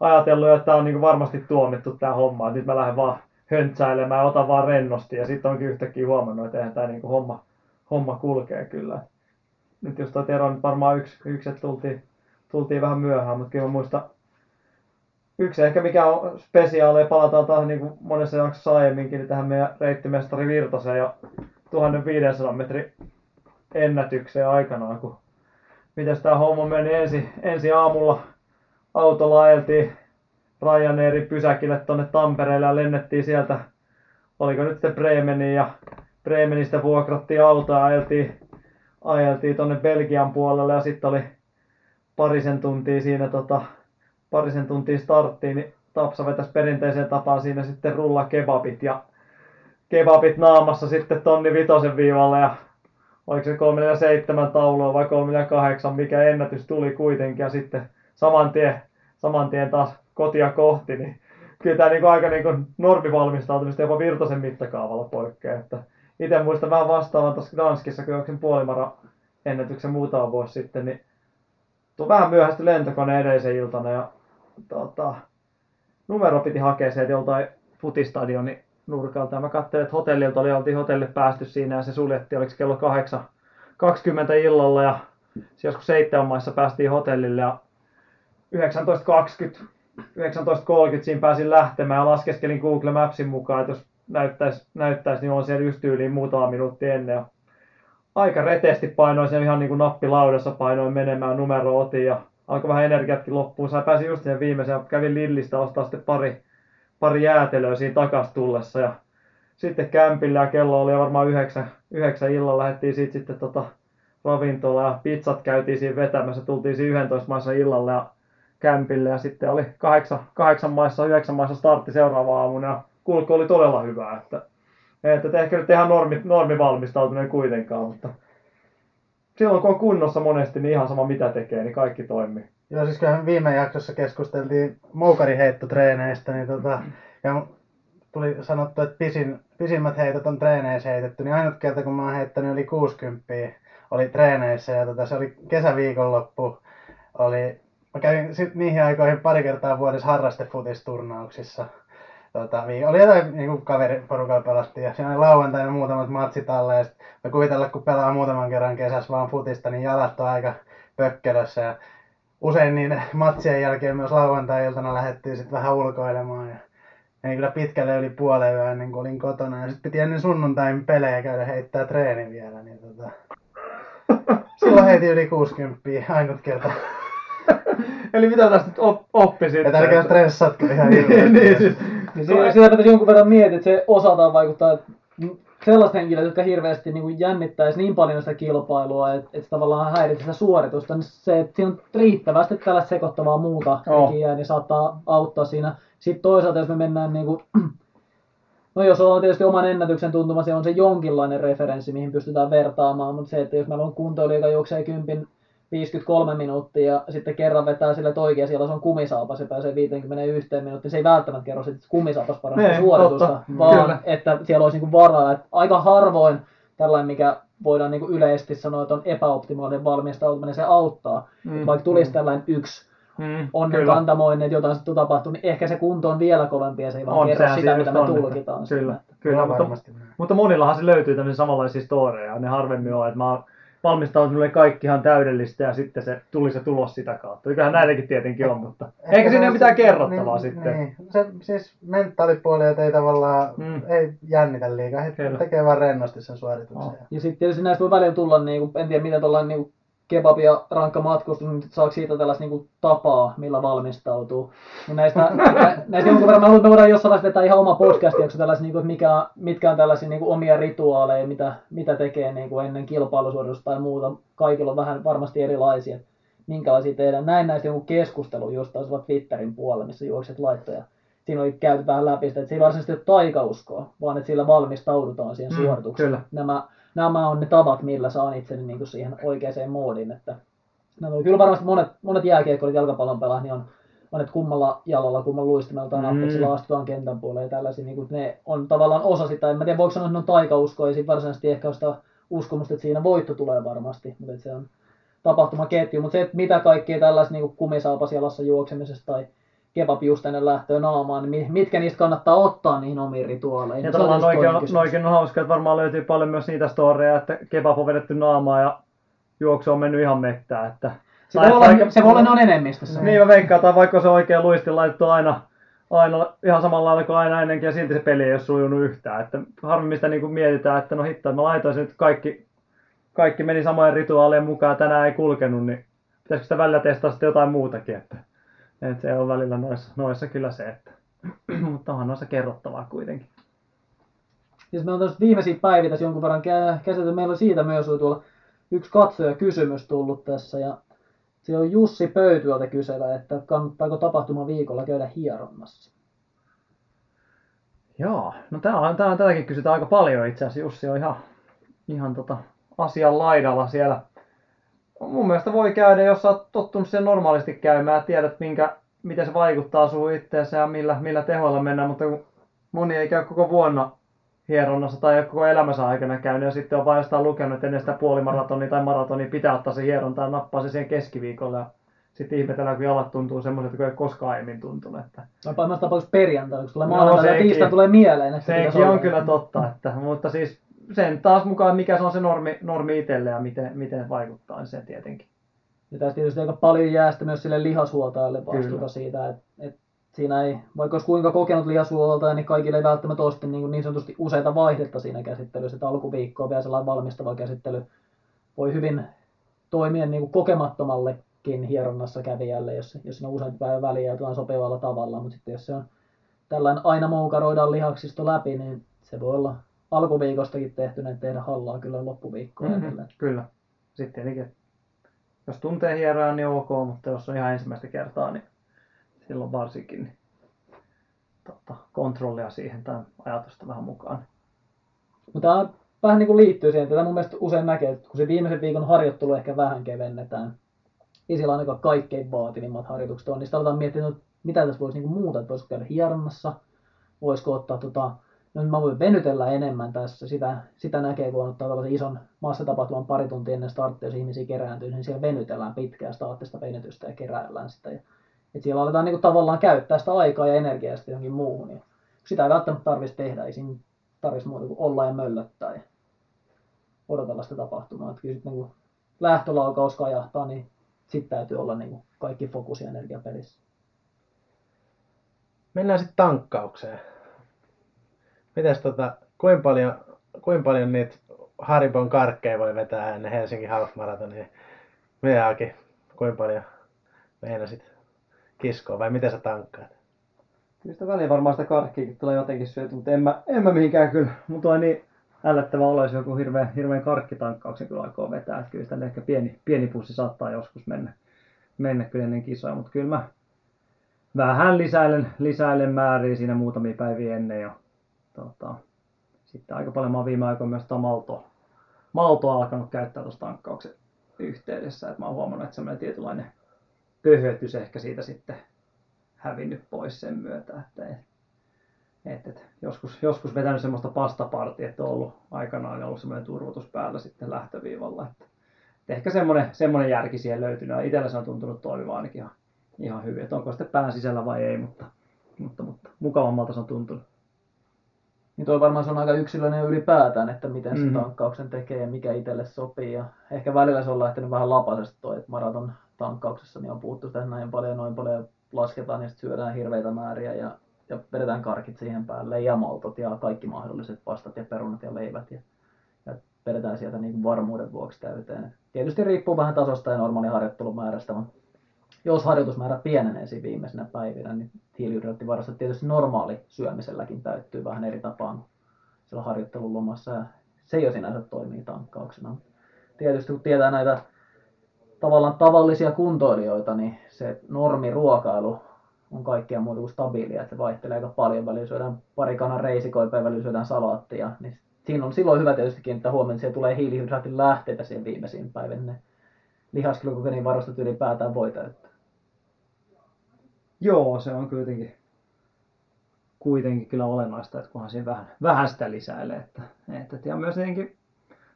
ajatellut, että on niin kuin varmasti tuomittu tämä homma, että nyt mä lähden vaan höntsäilemään, otan vaan rennosti, ja sitten onkin yhtäkkiä huomannut, että eihän tämä niin kuin homma, homma kulkee kyllä. Nyt jos tuo Tero on varmaan yksi, yksi että tultiin, tultiin vähän myöhään, mutta kyllä mä muistan, yksi ehkä mikä on spesiaali, palataan taas niin kuin monessa jaksossa aiemminkin niin tähän meidän reittimestari Virtaseen ja 1500 metrin ennätykseen aikanaan, kun miten tämä homma meni? Ensi, ensi aamulla autolla ajeltiin Ryanairin pysäkille tonne Tampereelle ja lennettiin sieltä, oliko nyt sitten Bremeniin ja Bremenistä vuokrattiin autoa ja ajeltiin, ajeltiin tonne Belgian puolelle ja sitten oli parisen tuntia siinä tota, parisen tuntia starttiin, niin Tapsa vetäisi perinteiseen tapaan siinä sitten rulla kebabit ja kebabit naamassa sitten tonni vitosen viivalle ja oliko se 37 taulua vai 38, mikä ennätys tuli kuitenkin ja sitten saman tien, saman tien taas kotia kohti, niin kyllä tämä niin aika niin normivalmistautumista jopa Virtasen mittakaavalla poikkeaa. Että itse muistan vähän vastaavan tuossa Gdanskissa, kun juoksin puolimara ennätyksen muutama vuosi sitten, niin vähän myöhästi lentokone edellisen iltana ja tota, numero piti hakea sieltä joltain futistadionin nurkalta. Ja mä katselin, että hotellilta oli, oltiin hotellille päästy siinä ja se suljettiin, oliko kello 8, 20 illalla ja joskus seitsemän maissa päästiin hotellille ja 19.20 19.30 siinä pääsin lähtemään ja laskeskelin Google Mapsin mukaan, että jos näyttäisi, näyttäisi niin on siellä just yli muutama minuutti ennen. Ja aika reteesti painoin siellä ihan niin kuin nappilaudassa painoin menemään, numero otin ja alkoi vähän energiatkin loppuun. Sä pääsin just siihen viimeiseen, kävin Lillistä ostaa sitten pari, pari jäätelöä siinä takas tullessa. Ja sitten kämpillä ja kello oli varmaan yhdeksän, yhdeksän illalla. Lähdettiin siitä sitten tota ravintola ja pizzat käytiin siinä vetämässä, tultiin siinä 11 maissa illalla ja kämpille. Ja sitten oli kahdeksan, kahdeksan maissa, yhdeksän maissa startti seuraava aamuna. Ja kulku oli todella hyvää, että, että ehkä nyt ihan normi, normi valmistautuneen kuitenkaan, mutta silloin kun on kunnossa monesti, niin ihan sama mitä tekee, niin kaikki toimii. Joo, siis kyllähän viime jaksossa keskusteltiin moukariheittotreeneistä, niin tota, ja tuli sanottu, että pisin, pisimmät heitot on treeneissä heitetty, niin ainut kerta kun mä oon heittänyt yli 60 oli treeneissä ja tota, se oli kesäviikonloppu, oli, mä kävin sit niihin aikoihin pari kertaa vuodessa harrastefutisturnauksissa. Tota, oli jotain niin kaveriporukalla pelattiin ja siinä oli lauantaina muutamat matsit alle ja sitten kuvitella kun pelaa muutaman kerran kesässä vaan futista, niin jalat on aika pökkelössä ja usein niin matsien jälkeen myös lauantai-iltana lähdettiin sitten vähän ulkoilemaan. Ja meni kyllä pitkälle yli puoleen yö ennen kuin olin kotona. Ja sitten piti ennen sunnuntain pelejä käydä heittää treeni vielä. Niin tota... Silloin heitin yli 60 ainut kerta. Eli mitä tästä nyt op- oppi sitten? Että älkää stressatko ihan hirveästi. niin, siis, Niin se, sitä pitäisi jonkun verran miettiä, että se osataan vaikuttaa, että sellaiset henkilöt, jotka hirveästi niin kuin jännittäisi niin paljon sitä kilpailua, että, että tavallaan häiritsee sitä suoritusta, niin se, että siinä on riittävästi tällaista sekoittavaa muuta Joo. tekijää, niin saattaa auttaa siinä. Sitten toisaalta, jos me mennään niin kuin, No jos on tietysti oman ennätyksen tuntuma, se on se jonkinlainen referenssi, mihin pystytään vertaamaan, mutta se, että jos meillä on kuntoilija, joka juoksee kympin 53 minuuttia ja sitten kerran vetää sille toikin ja siellä se on kumisaapas ja pääsee 51 minuuttiin, se ei välttämättä kerro sitä, että kumisaapas parantaa Niin, suoritusta, totta. vaan Kyllä. että siellä olisi niinku varaa. Että aika harvoin tällainen, mikä voidaan niinku yleisesti sanoa, että on epäoptimaalinen valmistautuminen, se auttaa. Mm. Vaikka tulisi tällainen yksi mm, onnen kyllä. kantamoinen, että jotain sitten tapahtuu, niin ehkä se kunto on vielä kovempi ja se ei vaan On, kerro sitä, mitä me on, tulkitaan. Kyllä, kyllä. Kyllä Mutta, mutta monillahan se löytyy tämmöisiä samanlaisia storeja. Ne harvemmin on, että mä oon valmistautunut ne kaikki ihan täydellistä ja sitten se tuli se tulos sitä kautta. Kyllähän näitäkin tietenkin on, mutta eikä siinä ole mitään kerrottavaa niin, sitten. Niin. Se, siis mentaalipuoli, että ei tavallaan, Mm. ei jännitä liikaa. He Kyllä. tekee vaan rennosti sen suorituksen. Oh. Ja sitten tietysti näistä voi välillä tulla, niin kuin, en tiedä miten tuollainen niin kebab ja rankka matkustus, niin saako siitä tällaista niin tapaa, millä valmistautuu. Niin näistä, nä, näistä jonkun verran, mä että me voidaan jossain vaiheessa vetää ihan oma podcast jakso tällaisia, niin kuin, mikä, mitkä on tällaisia niin kuin, omia rituaaleja, mitä, mitä tekee niin kuin, ennen kilpailusuoritusta tai muuta. Kaikilla on vähän varmasti erilaisia, minkälaisia tehdään. Näin näistä jonkun keskustelun just olla Twitterin puolella, missä juokset laittoja. Siinä oli käyty vähän läpi sitä, että se ei varsinaisesti ole taikauskoa, vaan että sillä valmistaudutaan siihen Mm, suoritukseen kyllä. nämä, nämä on ne tavat, millä saan itseni niin kuin siihen oikeaan moodiin. Että, no, kyllä varmasti monet, monet jääkiekkoilijat jalkapallon pelaajat, niin on, on että kummalla jalalla, kummalla luistimella tai Mm. nappiksella astutaan kentän puolelle ja tällaisia, niin kuin, ne on tavallaan osa sitä. En mä tiedä, voiko sanoa, että ne on taikauskoa ja sitten varsinaisesti ehkä sitä uskomusta, että siinä voitto tulee varmasti, mutta että se on tapahtumaketju. Mutta se, että mitä kaikkea tällaista niin kumisaapasjalassa juoksemisesta tai kebab just ennen lähtöä naamaan, niin mi- mitkä niistä kannattaa ottaa niihin omiin rituaaleihin. Ja tavallaan noikin on, noikin on hauska, että varmaan löytyy paljon myös niitä storeja, että kebab on vedetty naamaa ja juoksu on mennyt ihan mettään. Että, Se voi, olla, se voi olla noin enemmistössä. Niin mä veikkaan, tai vaikka se oikein luisti laitettu aina, aina ihan samalla lailla kuin aina ennenkin ja silti se peli ei ole sujunut yhtään. Että harvemmin sitä niin kuin mietitään, että no hitto, mä laitoin sen nyt kaikki, kaikki meni samojen rituaalien mukaan ja tänään ei kulkenut, niin pitäisikö sitä välillä testaa sitten jotain muutakin. Että, että se on välillä noissa, noissa kyllä se, että mutta onhan noissa kerrottavaa kuitenkin. Ja me on tässä viimeisiä päiviä tässä jonkun verran kä- käsitelty. Meillä on siitä myös tuolla yksi katsoja kysymys tullut tässä. Ja se on Jussi Pöytyöltä kysellä, että kannattaako tapahtuma viikolla käydä hieronnassa. Joo, no tää on, tää on, tätäkin kysytään aika paljon itse asiassa. Jussi on ihan, ihan tota asian laidalla siellä. Mun mielestä voi käydä, jos sä oot tottunut sen normaalisti käymään ja tiedät, minkä, miten se vaikuttaa sun itteensä ja millä, millä tehoilla mennään, mutta kun moni ei käy koko vuonna hieronnassa tai koko elämänsä aikana käynyt ja sitten on vain jostain lukenut, että ennen sitä puolimaratonia tai maratonia pitää ottaa se hieronta ja nappaa se siihen keskiviikolle ja sitten ihmetellään, kun jalat tuntuu semmoiselta, kun ei koskaan aiemmin tuntunut. Että Tai pahimmassa tapauksessa perjantaina, kun tulee No, maanantai ja sekin. tiistai tulee mieleen. Että Sekin on olla. kyllä totta, että, mutta siis sen taas mukaan, mikä se on se normi, normi itselle ja miten, miten vaikuttaa, niin se tietenkin. Ja tässä tietysti aika paljon jää sitten myös sille lihashuoltajalle vastuuta siitä, että, että siinä ei, vaikka olisi kuinka kokenut lihashuoltaja, niin kaikille ei välttämättä ole sitten niin, niin sanotusti useita vaihdetta siinä käsittelyssä, että alkuviikkoa vielä sellainen valmistava käsittely voi hyvin toimia niin kuin kokemattomallekin hieronnassa kävijälle, jos, jos siinä on useampi päivän väliä ja jotain sopivalla tavalla, mutta sitten jos se on tällainen aina moukaroidaan lihaksisto läpi, niin se voi olla alkuviikostakin tehtynä, että tehdä hallaa kyllä loppuviikkoa Mm-hmm. Kyllä. Sitten tietenkin, jos tuntee hieroja, niin ok, mutta jos on ihan ensimmäistä kertaa, niin silloin varsinkin niin, tota, kontrollia siihen tai ajatusta vähän mukaan. Mutta tämä vähän niin kuin liittyy siihen, että tätä mun mielestä usein näkee, että kun se viimeisen viikon harjoittelu ehkä vähän kevennetään, ei siellä ainakaan kaikkein vaativimmat harjoitukset on, niin sitten aletaan miettiä, että mitä tässä voisi niin kuin muuta, että voisiko käydä hieronnassa, voisiko ottaa tota, nyt mä voin venytellä enemmän tässä, sitä, sitä näkee, kun on ottaa tällaisen ison massatapahtuman pari tuntia ennen starttia, jos ihmisiä kerääntyy, niin siellä venytellään pitkää staattista venytystä ja keräillään sitä. Ja, että siellä aletaan niin kuin tavallaan käyttää sitä aikaa ja energiaa sitten johonkin muuhun. Ja sitä ei välttämättä tarvitsisi tehdä, ei siinä tarvitsisi muuta kuin olla ja möllöttää ja odotella sitä tapahtumaa. Että kyllä sitten niin lähtölaukaus kajahtaa, niin sitten täytyy olla niin kuin kaikki fokus ja energia pelissä. Mennään sitten tankkaukseen. Mites tota, kuinka paljon, kuinka paljon niitä Haribon karkkeja voi vetää ennen Helsingin Half Maratonia. Meaakin, kuinka paljon meinasit kiskoa vai miten sä tankkaat? Kyllä sitä väliin varmaan sitä karkkiakin tulee jotenkin syöty, mutta en mä, en mä mihinkään kyllä. Mutta on niin ällöttävä olo, jos joku hirveän, hirveän karkkitankkauksen kyllä aikoo vetää. Että kyllä sitä ehkä pieni, pieni pussi saattaa joskus mennä, mennä kyllä ennen kisoja, mutta kyllä mä vähän lisäilen, lisäilen määriä siinä muutamia päiviä ennen ja tota, sitten aika paljon mä oon viime aikoina myös tota maltoa, alkanut käyttää tuossa tankkauksen yhteydessä, että mä oon huomannut, että semmoinen tietynlainen pöhötys ehkä siitä sitten hävinnyt pois sen myötä, että et, et, et, joskus, joskus vetänyt semmoista pastapartia, että on ollut aikanaan ollut semmoinen turvotus päällä sitten lähtöviivalla, että, että ehkä semmoinen, semmoinen järki siihen löytynyt itsellä se on tuntunut toimiva ainakin ihan, ihan hyvin, että onko sitten pään sisällä vai ei, mutta, mutta, mutta mukavammalta se on tuntunut. Niin toi varmaan se on aika yksilöinen ylipäätään, että miten se Mhm. tankkauksen tekee ja mikä itselle sopii. Ja ehkä välillä se on lähtenyt vähän lapasesta toi, että maraton tankkauksessa niin on puhuttu sitä että näin paljon, noin paljon lasketaan ja sitten syödään hirveitä määriä ja, ja vedetään karkit siihen päälle ja maltot ja kaikki mahdolliset pastat ja perunat ja leivät ja, ja vedetään sieltä niin varmuuden vuoksi täyteen. Et tietysti riippuu vähän tasosta ja normaali harjoittelumäärästä, mutta jos harjoitusmäärä pienenee siinä viimeisenä päivinä, niin hiilihydraattivarastot tietysti normaali syömiselläkin täyttyy vähän eri tapaan kuin siellä harjoittelun lomassa ja se jo sinänsä toimii tankkauksena. Tietysti kun tietää näitä tavallaan tavallisia kuntoilijoita, niin se normiruokailu on kaikkea muuta kuin stabiilia, että se vaihtelee aika paljon. Välillä syödään pari kanan reisikoipea, välillä syödään salaattia. Niin siinä on silloin hyvä tietysti kiinnittää huomioon, että siellä tulee hiilihydraatin lähteitä siihen viimeisiin päivän. Ne varastot ylipäätään voi täyttää. Joo, se on kuitenkin, kuitenkin kyllä olennaista, että kunhan siinä vähän, vähän sitä lisäilee. Että, että, ja myös tietenkin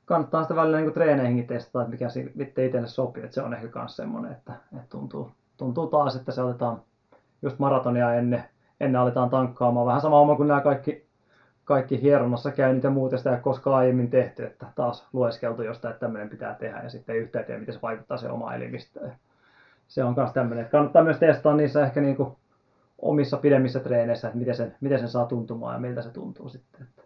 kannattaa sitä välillä niin treeneihinkin testata, että mikä sitten itselle sopii. Että se on ehkä myös semmoinen, että, että tuntuu, tuntuu taas, että se otetaan just maratonia ennen, ennen aletaan tankkaamaan. Vähän sama oma kuin nämä kaikki, kaikki hieronnassa käynnit ja muut, ja sitä ei ole koskaan aiemmin tehty, että taas lueskeltu jostain, että tämmöinen pitää tehdä, ja sitten ei yhtään miten se vaikuttaa se oma elimistöön. Se on myös tämmöinen, kannattaa myös testata niissä ehkä niin kuin omissa pidemmissä treeneissä, että miten sen, miten sen saa tuntumaan ja miltä se tuntuu sitten. Että.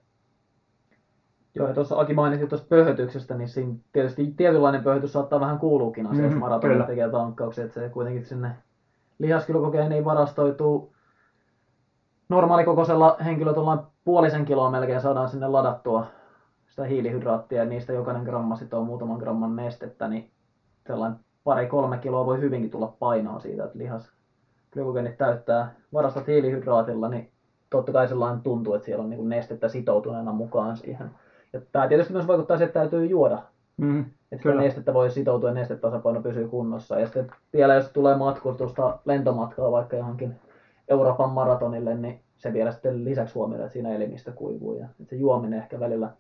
Joo, ja tuossa Aki mainitsi tuosta pöhötyksestä, niin siinä tietysti tietynlainen pöhötys saattaa vähän kuuluukin asia, jos Mhm, maratonilla kyllä. tekee tankkauksia, että se kuitenkin sinne lihaskylkogeeniin varastoituu normaalikokoisella henkilöllä tuollain puolisen kiloa melkein saadaan sinne ladattua sitä hiilihydraattia ja niistä jokainen gramma sitoo muutaman gramman nestettä, niin sellainen pari-kolme kiloa voi hyvinkin tulla painoa siitä, että lihas glykogeenit täyttää varastot hiilihydraatilla, niin totta kai sellainen tuntuu, että siellä on niin nestettä sitoutuneena mukaan siihen. Ja tämä tietysti myös vaikuttaa siihen, että täytyy juoda. Mm, Että Kyllä. nestettä voi sitoutua ja nestetasapaino pysyy kunnossa. Ja sitten vielä jos tulee matkustusta lentomatkaa vaikka johonkin Euroopan maratonille, niin se vielä sitten lisäksi huomioida, että siinä elimistö kuivuu. Ja se juominen ehkä välillä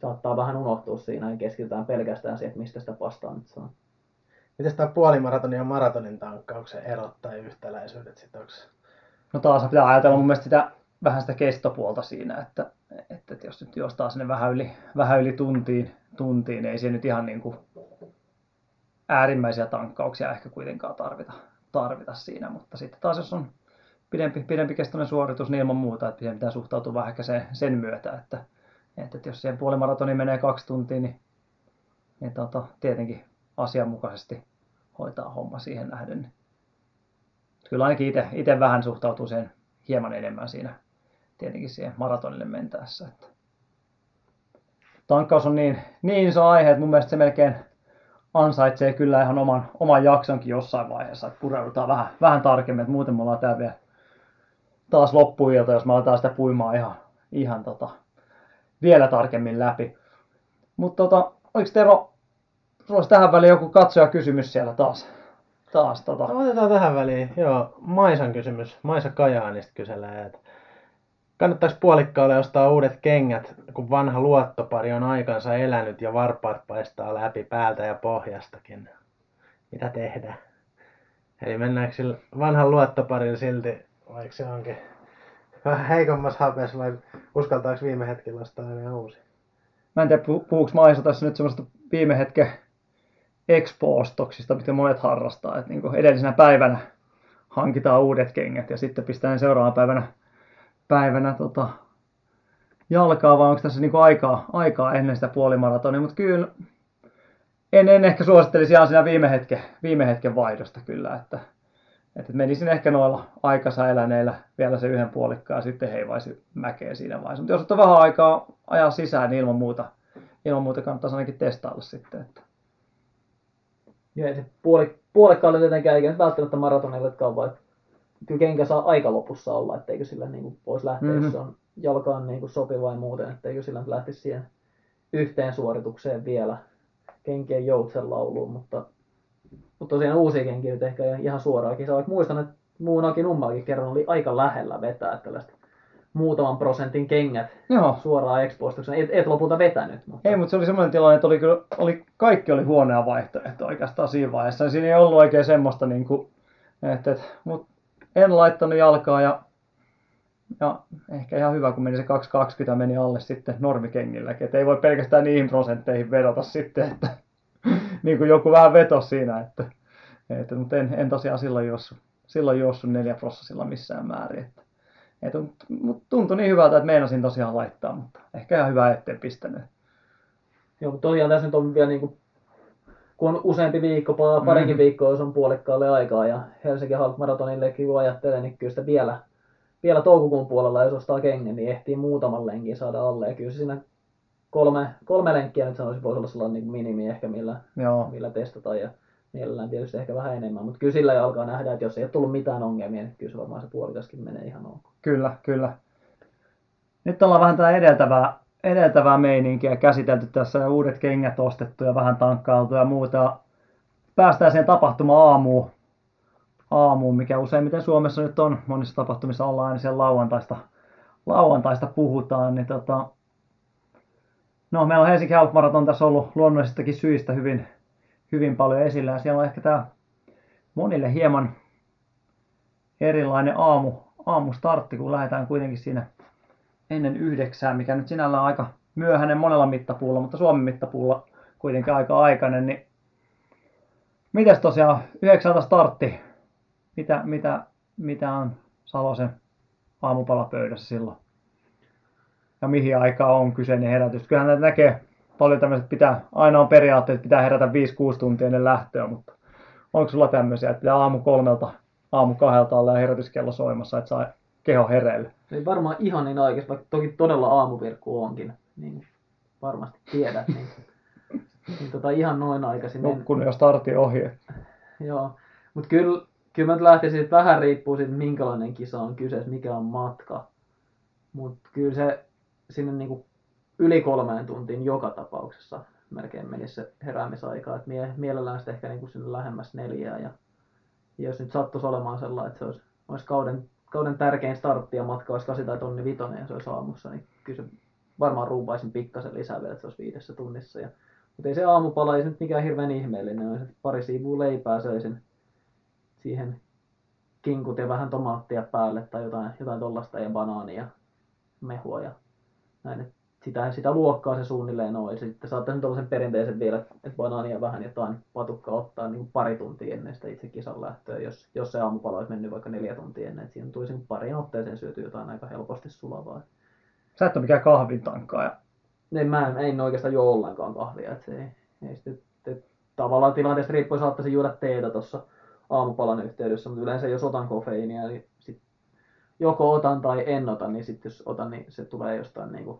saattaa vähän unohtua siinä ja keskitytään pelkästään siihen, että mistä sitä pastaa nyt saa. Miten tämä puolimaratonin ja maratonin tankkauksen erot tai yhtäläisyydet sitten onks? No taas pitää ajatella mun mielestä sitä, vähän sitä kestopuolta siinä, että, että, että jos nyt juostaa sinne vähän yli, vähän yli tuntiin, tuntiin, ei se nyt ihan niin kuin äärimmäisiä tankkauksia ehkä kuitenkaan tarvita, tarvita siinä, mutta sitten taas jos on pidempi, pidempi kestoinen suoritus, niin ilman muuta, että siihen pitää suhtautua vähän ehkä sen, sen myötä, että, että, että jos siihen puolimaratoniin menee kaksi tuntia, niin, niin tota, tietenkin asianmukaisesti hoitaa homma siihen nähden. Kyllä ainakin itse, vähän suhtautuu siihen hieman enemmän siinä tietenkin siihen maratonille mentäessä. Että tankkaus on niin, niin iso aihe, että mun mielestä se melkein ansaitsee kyllä ihan oman, oman jaksonkin jossain vaiheessa, että pureudutaan vähän, vähän tarkemmin, että muuten me ollaan täällä vielä taas loppuilta, jos me aletaan sitä puimaan ihan, ihan tota, vielä tarkemmin läpi. Mutta tota, oliko Tero, olisi tähän väliin joku katsojakysymys siellä taas? taas tota. No, otetaan tähän väliin. Joo, Maisan kysymys. Maisa Kajaanista kyselee, että kannattaako puolikkaalle ostaa uudet kengät, kun vanha luottopari on aikansa elänyt ja varpaat paistaa läpi päältä ja pohjastakin? Mitä tehdään? Eli mennäänkö sillä vanhan luottoparilla silti, vaikka se onkin vähän heikommassa hapessa, vai uskaltaako viime hetkellä ostaa enää uusi? Mä en tiedä, pu- puhuuko Maisa tässä nyt semmoista viime hetken expo-ostoksista, mitä monet harrastaa. Että niin edellisenä päivänä hankitaan uudet kengät ja sitten pistetään seuraavana päivänä, päivänä tota, jalkaa vai onko tässä niinku aikaa, aikaa ennen sitä puolimaratonia, mutta kyllä en, en ehkä suosittelisi ihan siinä viime hetken, viime hetken vaihdosta kyllä, että, että menisin ehkä noilla aikansa eläneillä vielä se yhden puolikkaan ja sitten heivaisi mäkeä siinä vaiheessa. Mutta jos on vähän aikaa ajaa sisään, niin ilman muuta, ilman muuta kannattaisi ainakin testailla sitten. Että. Ja se puoli, puolikkaalle tietenkään eikä nyt välttämättä maratonillekaan, että kyllä kenkä saa aika lopussa olla, etteikö sillä niin kuin voisi lähteä, mm-hmm. jos se on jalkaan niin kuin sopiva ja muuten, etteikö sillä nyt lähtisi siihen yhteen suoritukseen vielä kenkien joutsen lauluun, mutta, mutta tosiaan uusia kenkiä nyt ehkä ihan suoraan kisaa. Vaikka muistan, että muunakin nummallakin kerran oli aika lähellä vetää tällaista muutaman prosentin kengät Joo. suoraan expostuksena. Et, et lopulta vetänyt. Mutta... Ei, mutta se oli semmoinen tilanne, että oli, kyllä, oli, kaikki oli huonea vaihtoehto oikeastaan siinä vaiheessa. Siinä ei ollut oikein semmoista, niin kuin, että, että, mutta en laittanut jalkaa ja, ja ehkä ihan hyvä, kun meni se 220 meni alle sitten normikengilläkin. Että ei voi pelkästään niihin prosentteihin vedota sitten, että niin kuin joku vähän veto siinä, että, että mutta en, en tosiaan silloin juossut, silloin juossut neljä prosessilla missään määrin. Että, mutta tuntui niin hyvältä, että meinasin tosiaan laittaa, mutta ehkä ihan hyvä ettei pistänyt. Joo, mutta tosiaan tässä nyt on vielä niin kuin, kun on useampi viikko, parinkin mm. viikkoa, jos on puolikkaalle aikaa ja Helsinki Halk Marathonillekin kun ajattelee, niin kyllä sitä vielä, vielä toukokuun puolella, jos ostaa kengän, niin ehtii muutaman lenkin saada alle. Ja kyllä se siinä kolme, kolme lenkkiä nyt sanoisin voisi olla sellainen niin minimi ehkä, millä, Joo. millä testataan. Ja mielellään tietysti ehkä vähän enemmän, mutta kyllä sillä jo alkaa nähdä, että jos ei ole tullut mitään ongelmia, niin kyllä se varmaan se puolikaskin menee ihan ok. Kyllä, kyllä. Nyt ollaan vähän tämä edeltävää, edeltävää meininkiä käsitelty tässä ja uudet kengät ostettu ja vähän tankkailtu ja muuta. Päästään siihen tapahtuma aamuun, aamuun, mikä useimmiten Suomessa nyt on. Monissa tapahtumissa ollaan aina siellä lauantaista, lauantaista puhutaan. Niin tota, no, meillä on Helsinki Half Marathon tässä ollut luonnollisestakin syistä hyvin, hyvin paljon esillä. Ja siellä on ehkä tämä monille hieman erilainen aamu, aamustartti, kun lähdetään kuitenkin siinä ennen yhdeksää, mikä nyt sinällään on aika myöhäinen monella mittapuulla, mutta Suomen mittapuulla kuitenkin aika aikainen, niin mitäs tosiaan yhdeksältä startti, mitä, mitä, mitä on Salosen aamupalapöydässä silloin? Ja mihin aikaa on kyseinen herätys? Kyllähän näitä näkee paljon tämmöiset pitää, aina on periaatteet, että pitää herätä 5-6 tuntia ennen lähtöä, mutta onko sulla tämmöisiä, että pitää aamu kolmelta, aamu kahdelta olla herätyskello soimassa, että saa keho hereille? Ei varmaan ihan niin aikaisin, vaikka toki todella aamuvirkku onkin, niin varmasti tiedät, niin, niin tota ihan noin aikaisin. Nukkunut niin, jo starti ohi. Joo, mutta kyllä, kyllä mä lähtisin, että vähän riippuu siitä, minkälainen kisa on kyseessä, mikä on matka. Mutta kyllä se sinne niinku yli kolmeen tuntiin joka tapauksessa melkein menisi se heräämisaika. että mie, mielellään sitten ehkä niinku sinne lähemmäs neljää. Ja, ja jos nyt sattuisi olemaan sellainen, että se olisi, olisi kauden, kauden tärkein startti ja matka olisi 8 tai tonni vitonen ja se olisi aamussa, niin kyllä se varmaan ruupaisin pikkasen lisää vielä, että se olisi viidessä tunnissa. Ja, mutta ei se aamupala, ei se nyt mikään hirveän ihmeellinen olisi, että pari siivua leipää söisin siihen kinkut ja vähän tomaattia päälle tai jotain, jotain tollasta ja banaania, mehua ja näin. Että sitä, sitä luokkaa se suunnilleen on. Ja sitten saattaisi tuollaisen perinteisen vielä, että banaania vähän jotain patukkaa ottaa niin pari tuntia ennen sitä itse kisan lähtöä, jos, jos se aamupala olisi mennyt vaikka neljä tuntia ennen, että siinä tulisi parin otteeseen syöty jotain aika helposti sulavaa. Sä et ole mikään kahvin tankkaa. Ei, mä en, en oikeastaan juo ollenkaan kahvia, että se ei, ei sitten, että tavallaan tilanteesta riippuen saattaisi juoda teetä tuossa aamupalan yhteydessä, mutta yleensä jos otan kofeiinia, niin sit joko otan tai en ota, niin sitten jos otan, niin se tulee jostain niin kuin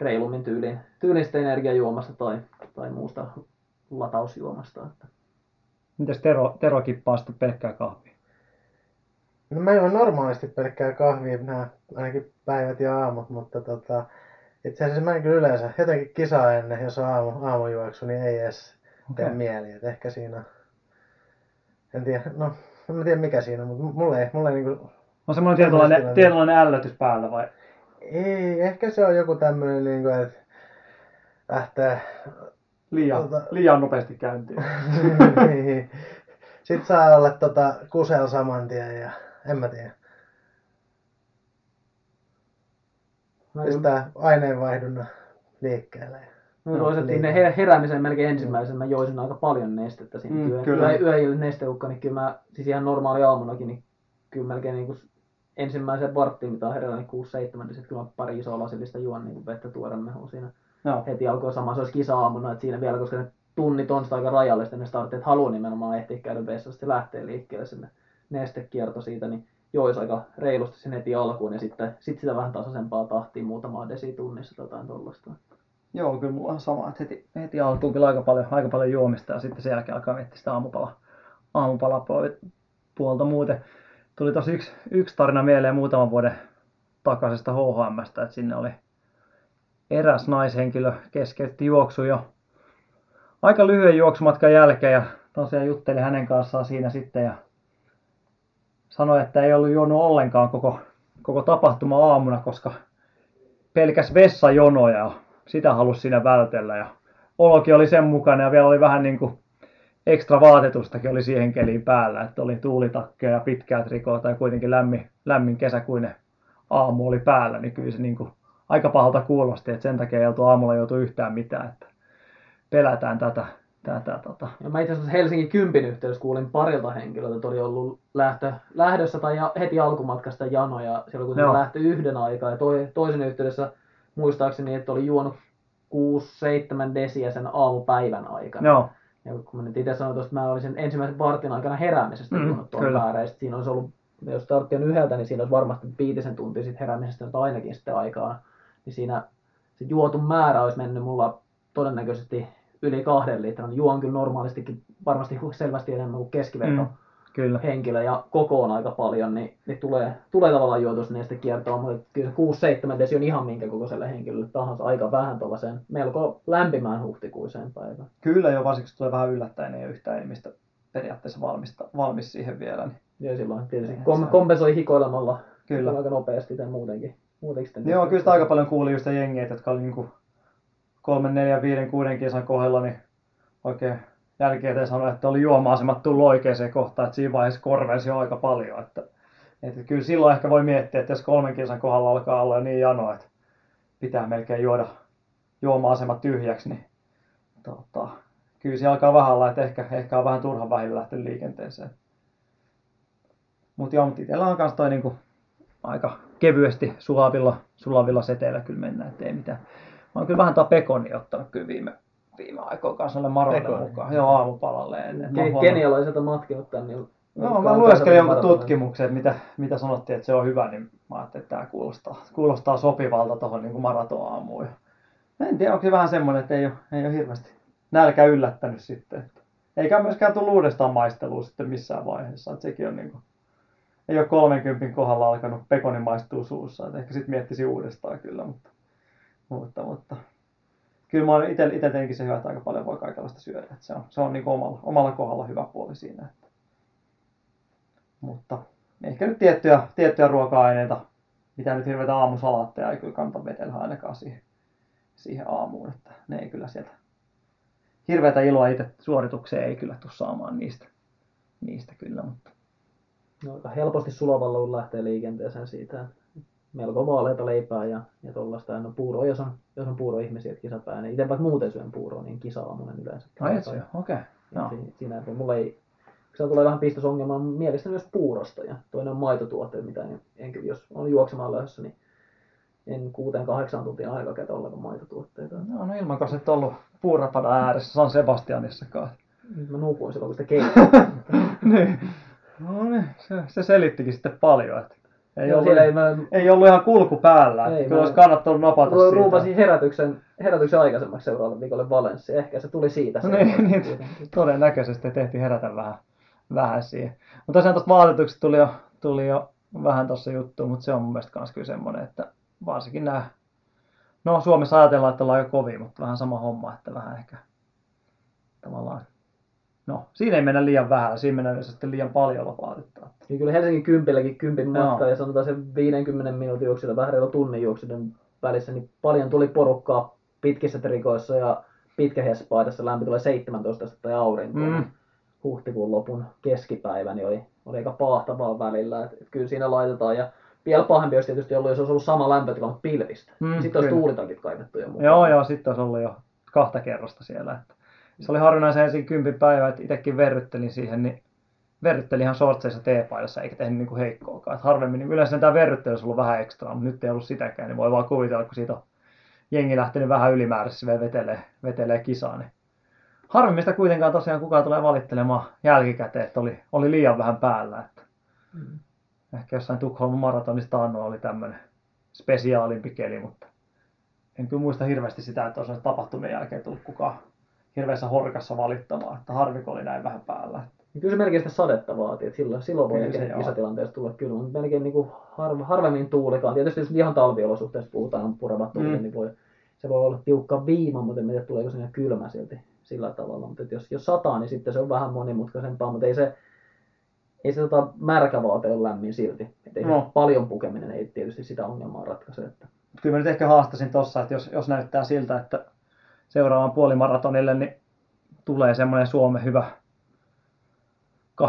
reilummin tyylin, tyylistä energiajuomasta tai, tai muusta latausjuomasta. Että. Mitäs Tero, Tero kippaa sitten pelkkää kahvia? No mä juon normaalisti pelkkää kahvia nämä ainakin päivät ja aamut, mutta tota, itse asiassa mä en kyllä yleensä, jotenkin kisaa ennen, jos on aamu, aamujuoksu, niin ei edes okay. tee mieli. Et ehkä siinä, en tiedä, no en mä tiedä mikä siinä on, mutta mulle ei, mulle ei niinku... On semmoinen tietynlainen, tietynlainen ällötys päällä vai? Ei, ehkä se on joku tämmöinen, niin kuin, että lähtee... Liian, tota... liian nopeasti käyntiin. niin. Sitten saa olla tota, kusel saman tien ja en mä tiedä. Pistää aineenvaihdunnan liikkeelle. No, toisaalta ne heräämisen melkein ensimmäisen mä joisin aika paljon nestettä siinä mm, yö, yö, yö, nesteukka, niin kyllä mä, siis ihan normaali aamunakin, niin kyllä melkein niin kuin ensimmäisen varttiin, mitä on niin 6-7, niin sitten kyllä pari isoa lasillista juon niin vettä tuoren mehun siinä. Joo. Heti alkoi sama, se olisi kisa-aamuna, että siinä vielä, koska ne tunnit on sitä aika rajallista, ne startteet haluaa nimenomaan ehtiä käydä vessassa, se lähtee liikkeelle sinne nestekierto siitä, niin jois aika reilusti sen heti alkuun ja sitten sit sitä vähän tasaisempaa tahtia muutamaa desi tunnissa tai jotain tollasta. Joo, kyllä mulla on sama, että heti, heti alkuun kyllä aika paljon, aika paljon juomista ja sitten sen jälkeen alkaa miettiä sitä aamupala, aamupalapuolta muuten. Tuli tosi yksi, yksi tarina mieleen muutaman vuoden takaisesta HHMstä, että sinne oli eräs naishenkilö keskeytti juoksu jo aika lyhyen juoksumatkan jälkeen ja tosiaan jutteli hänen kanssaan siinä sitten ja sanoi, että ei ollut juonut ollenkaan koko, koko tapahtuma aamuna, koska pelkäs vessajonoja ja sitä halusi siinä vältellä ja olokin oli sen mukana ja vielä oli vähän niin kuin ekstra vaatetustakin oli siihen keliin päällä, että oli tuulitakkeja ja pitkää trikoota ja kuitenkin lämmin, lämmin kesäkuinen aamu oli päällä, niin kyllä se niin kuin aika pahalta kuulosti, että sen takia ei oltu aamulla joutu yhtään mitään, että pelätään tätä, tätä tota. Ja mä itse asiassa Helsingin kympin yhteydessä kuulin parilta henkilöltä, että oli ollut lähtö, lähdössä tai ja, heti alkumatkasta janoja, siellä kun Joo. lähtö yhden aikaa ja toi, toisen yhteydessä muistaakseni, että oli juonut 6-7 desiä sen aamupäivän aikana. Joo, Ja kun mä nyt itse sanoin tuosta, mä olin sen ensimmäisen vartin aikana heräämisestä Mm, tuon ja siinä olisi ollut, jos startti on yhdeltä, niin siinä olisi varmasti viitisen tuntia sit heräämisestä nyt ainakin sitten aikaa. Niin siinä se juotu määrä olisi mennyt mulla todennäköisesti yli kahden litran. Juon kyllä normaalistikin varmasti selvästi enemmän kuin keskiverto Mm, kyllä. henkilö ja koko on aika paljon, niin, niin tulee, tulee tavallaan juotus niistä kiertoa, mutta kyllä se 6-7 desi on ihan minkä kokoiselle henkilölle tahansa aika vähän tuollaiseen melko lämpimään huhtikuiseen päivään. Kyllä jo, varsinkin tulee vähän yllättäen, ei ole yhtään ihmistä periaatteessa valmista, valmis siihen vielä. Niin Ja silloin tietysti kom- kompensoi hikoilemalla kyllä. aika nopeasti tai muutenkin. muutenkin Joo, kyllä sitä aika paljon kuuli just jengiä, jotka oli niinku kolmen, neljän, viiden, kuuden kisan kohdalla, niin oikein jälkikäteen sanoi, että oli juoma-asemat tullut oikeaan kohtaan, että siinä vaiheessa korvensi aika paljon. Että, että kyllä silloin ehkä voi miettiä, että jos kolmen kisan kohdalla alkaa olla niin jano, että pitää melkein juoda juoma-asemat tyhjäksi, niin tota, kyllä se alkaa vähän olla, että ehkä, ehkä on vähän turhan vähillä lähteä liikenteeseen. Mutta joo, mutta itsellä on myös toi niinku aika kevyesti sulavilla, sulavilla seteillä kyllä mennään, että ei mitään. Mä oon kyllä vähän tuota pekonia ottanut kyllä viime, viime aikoina kanssa maroille Pekoni. mukaan. Joo, aamupalalle ennen. Ke- kenialaiselta matkin ottaa, niin Joo, mä lueskelin jonkun tutkimuksen, että mitä, mitä sanottiin, että se on hyvä, niin mä ajattelin, että tämä kuulostaa, kuulostaa sopivalta tuohon niin maratoaamuun. Ja en tiedä, onko se vähän semmoinen, että ei ole, ei ole hirveästi nälkä yllättänyt sitten. Että eikä myöskään tullut uudestaan maistelua sitten missään vaiheessa. Että sekin on niin kuin, ei ole 30 kohdalla alkanut pekoni maistuu suussa. Että ehkä sitten miettisi uudestaan kyllä, mutta, mutta, mutta kyllä mä itse, itse tietenkin se hyvä, että aika paljon voi kaikenlaista syödä. Että se on, se on niin omalla, omalla kohdalla hyvä puoli siinä. Että mutta ehkä nyt tiettyjä, tiettyjä ruoka-aineita, mitä nyt hirveitä aamusalaatteja ei kyllä kannata vetellä ainakaan siihen, siihen aamuun, että ne ei kyllä sieltä hirveätä iloa itse suoritukseen ei kyllä tule saamaan niistä, niistä kyllä, mutta No, helposti sulavalla lähtee liikenteeseen siitä. Melko vaaleita leipää ja, ja tuollaista. No puuro, jos on, jos on puuroihmisiä, että kisapäivänä. Niin itse vaikka muuten syön puuroa, niin kisa-aamunen yleensä. ai et syö, okei, okay. No. si- Siinä mulla ei, se tulee vähän pistosongelmaa mielestäni myös puurosta ja toinen on maitotuotteet, mitä en, en jos on juoksemaan lähdössä, niin en kuuteen kahdeksan tuntia aikaa käytä ollenkaan maitotuotteita. no, no ilman kanssa et ollut puurapadan ääressä San Sebastianissakaan. Nyt Mä nukuin silloin, kun sitä keitin. niin. No niin, se, se selittikin sitten paljon, että ei, ollut, siellä ei, mä, ei ollut ihan kulku päällä, Ei, kyllä mä- olisi kannattanut napata Ru- siitä. ruupasin herätyksen, herätyksen aikaisemmaksi seuraavalle viikolle Valenssi. Ehkä se tuli siitä. No niin, niin, todennäköisesti tehtiin herätä vähän, vähän siihen. Mutta tosiaan tuosta vaatetuksesta tuli jo, tuli jo vähän tuossa juttu, mutta se on mun mielestä myös kyllä semmoinen, että varsinkin nämä, no Suomessa ajatellaan, että ollaan aika kovia, mutta vähän sama homma, että vähän ehkä tavallaan, no siinä ei mennä liian vähän, siinä mennään sitten liian paljon vaatetta. Niin kyllä Helsingin kympilläkin kympin Joo. matka ja sanotaan sen 50 minuutin juoksulla, vähän reilu tunnin juoksujen välissä, niin paljon tuli porukkaa pitkissä trikoissa ja pitkähespaidassa lämpö tulee 17 astetta ja aurinko. Mm. Huhtikuun lopun keskipäivä niin oli, oli aika pahtavaa välillä. Et, et kyllä siinä laitetaan ja vielä pahempi olisi tietysti ollut, jos olisi ollut sama lämpötila, mutta pilvistä. Mm, Sitten olisi kyllä. tuulitakit kaivettu jo mukaan. Joo, joo, sitten olisi ollut jo kahta kerrosta siellä. Että se oli harvinaisen ensin kympin päivä, että itsekin verryttelin siihen, niin verrytteli ihan shortseissa teepaidassa eikä tehnyt niin kuin heikkoakaan. Et harvemmin niin yleensä tämä verryttely olisi ollut vähän ekstra, mutta nyt ei ollut sitäkään, niin voi vaan kuvitella, kun siitä on jengi lähtenyt vähän ylimääräisesti vielä vetelee, vetelee kisaa. Niin harvemmin sitä kuitenkaan tosiaan kukaan tulee valittelemaan jälkikäteen, että oli, oli liian vähän päällä. Että Mm. ehkä jossain Tukholman maratonista anno oli tämmöinen spesiaalimpi keli, mutta en kyllä muista hirveästi sitä, että olisi tapahtumien jälkeen tullut kukaan hirveässä horkassa valittamaan, että harvi kun oli näin vähän päällä. Ja Kyllä se melkein sitä sadetta vaatii, että silloin, silloin voi se kisatilanteessa tulla kyllä, mutta melkein niin kuin harv, harvemmin tuulikaan. Tietysti jos ihan talviolosuhteissa puhutaan pureva tuuli, Mm. niin voi, se voi olla tiukka viima, mutta en tiedä tuleeko sinne kylmä silti sillä tavalla. Mutta että jos, jos sataa, niin sitten se on vähän monimutkaisempaa, mutta ei se, ei se tota, märkä vaate ole lämmin silti. Et ei No. paljon pukeminen ei tietysti sitä ongelmaa ratkaise. Että. Kyllä mä nyt ehkä haastasin tossa, että jos, jos näyttää siltä, että seuraavan puolimaratonille niin tulee semmoinen Suomen hyvä 8-20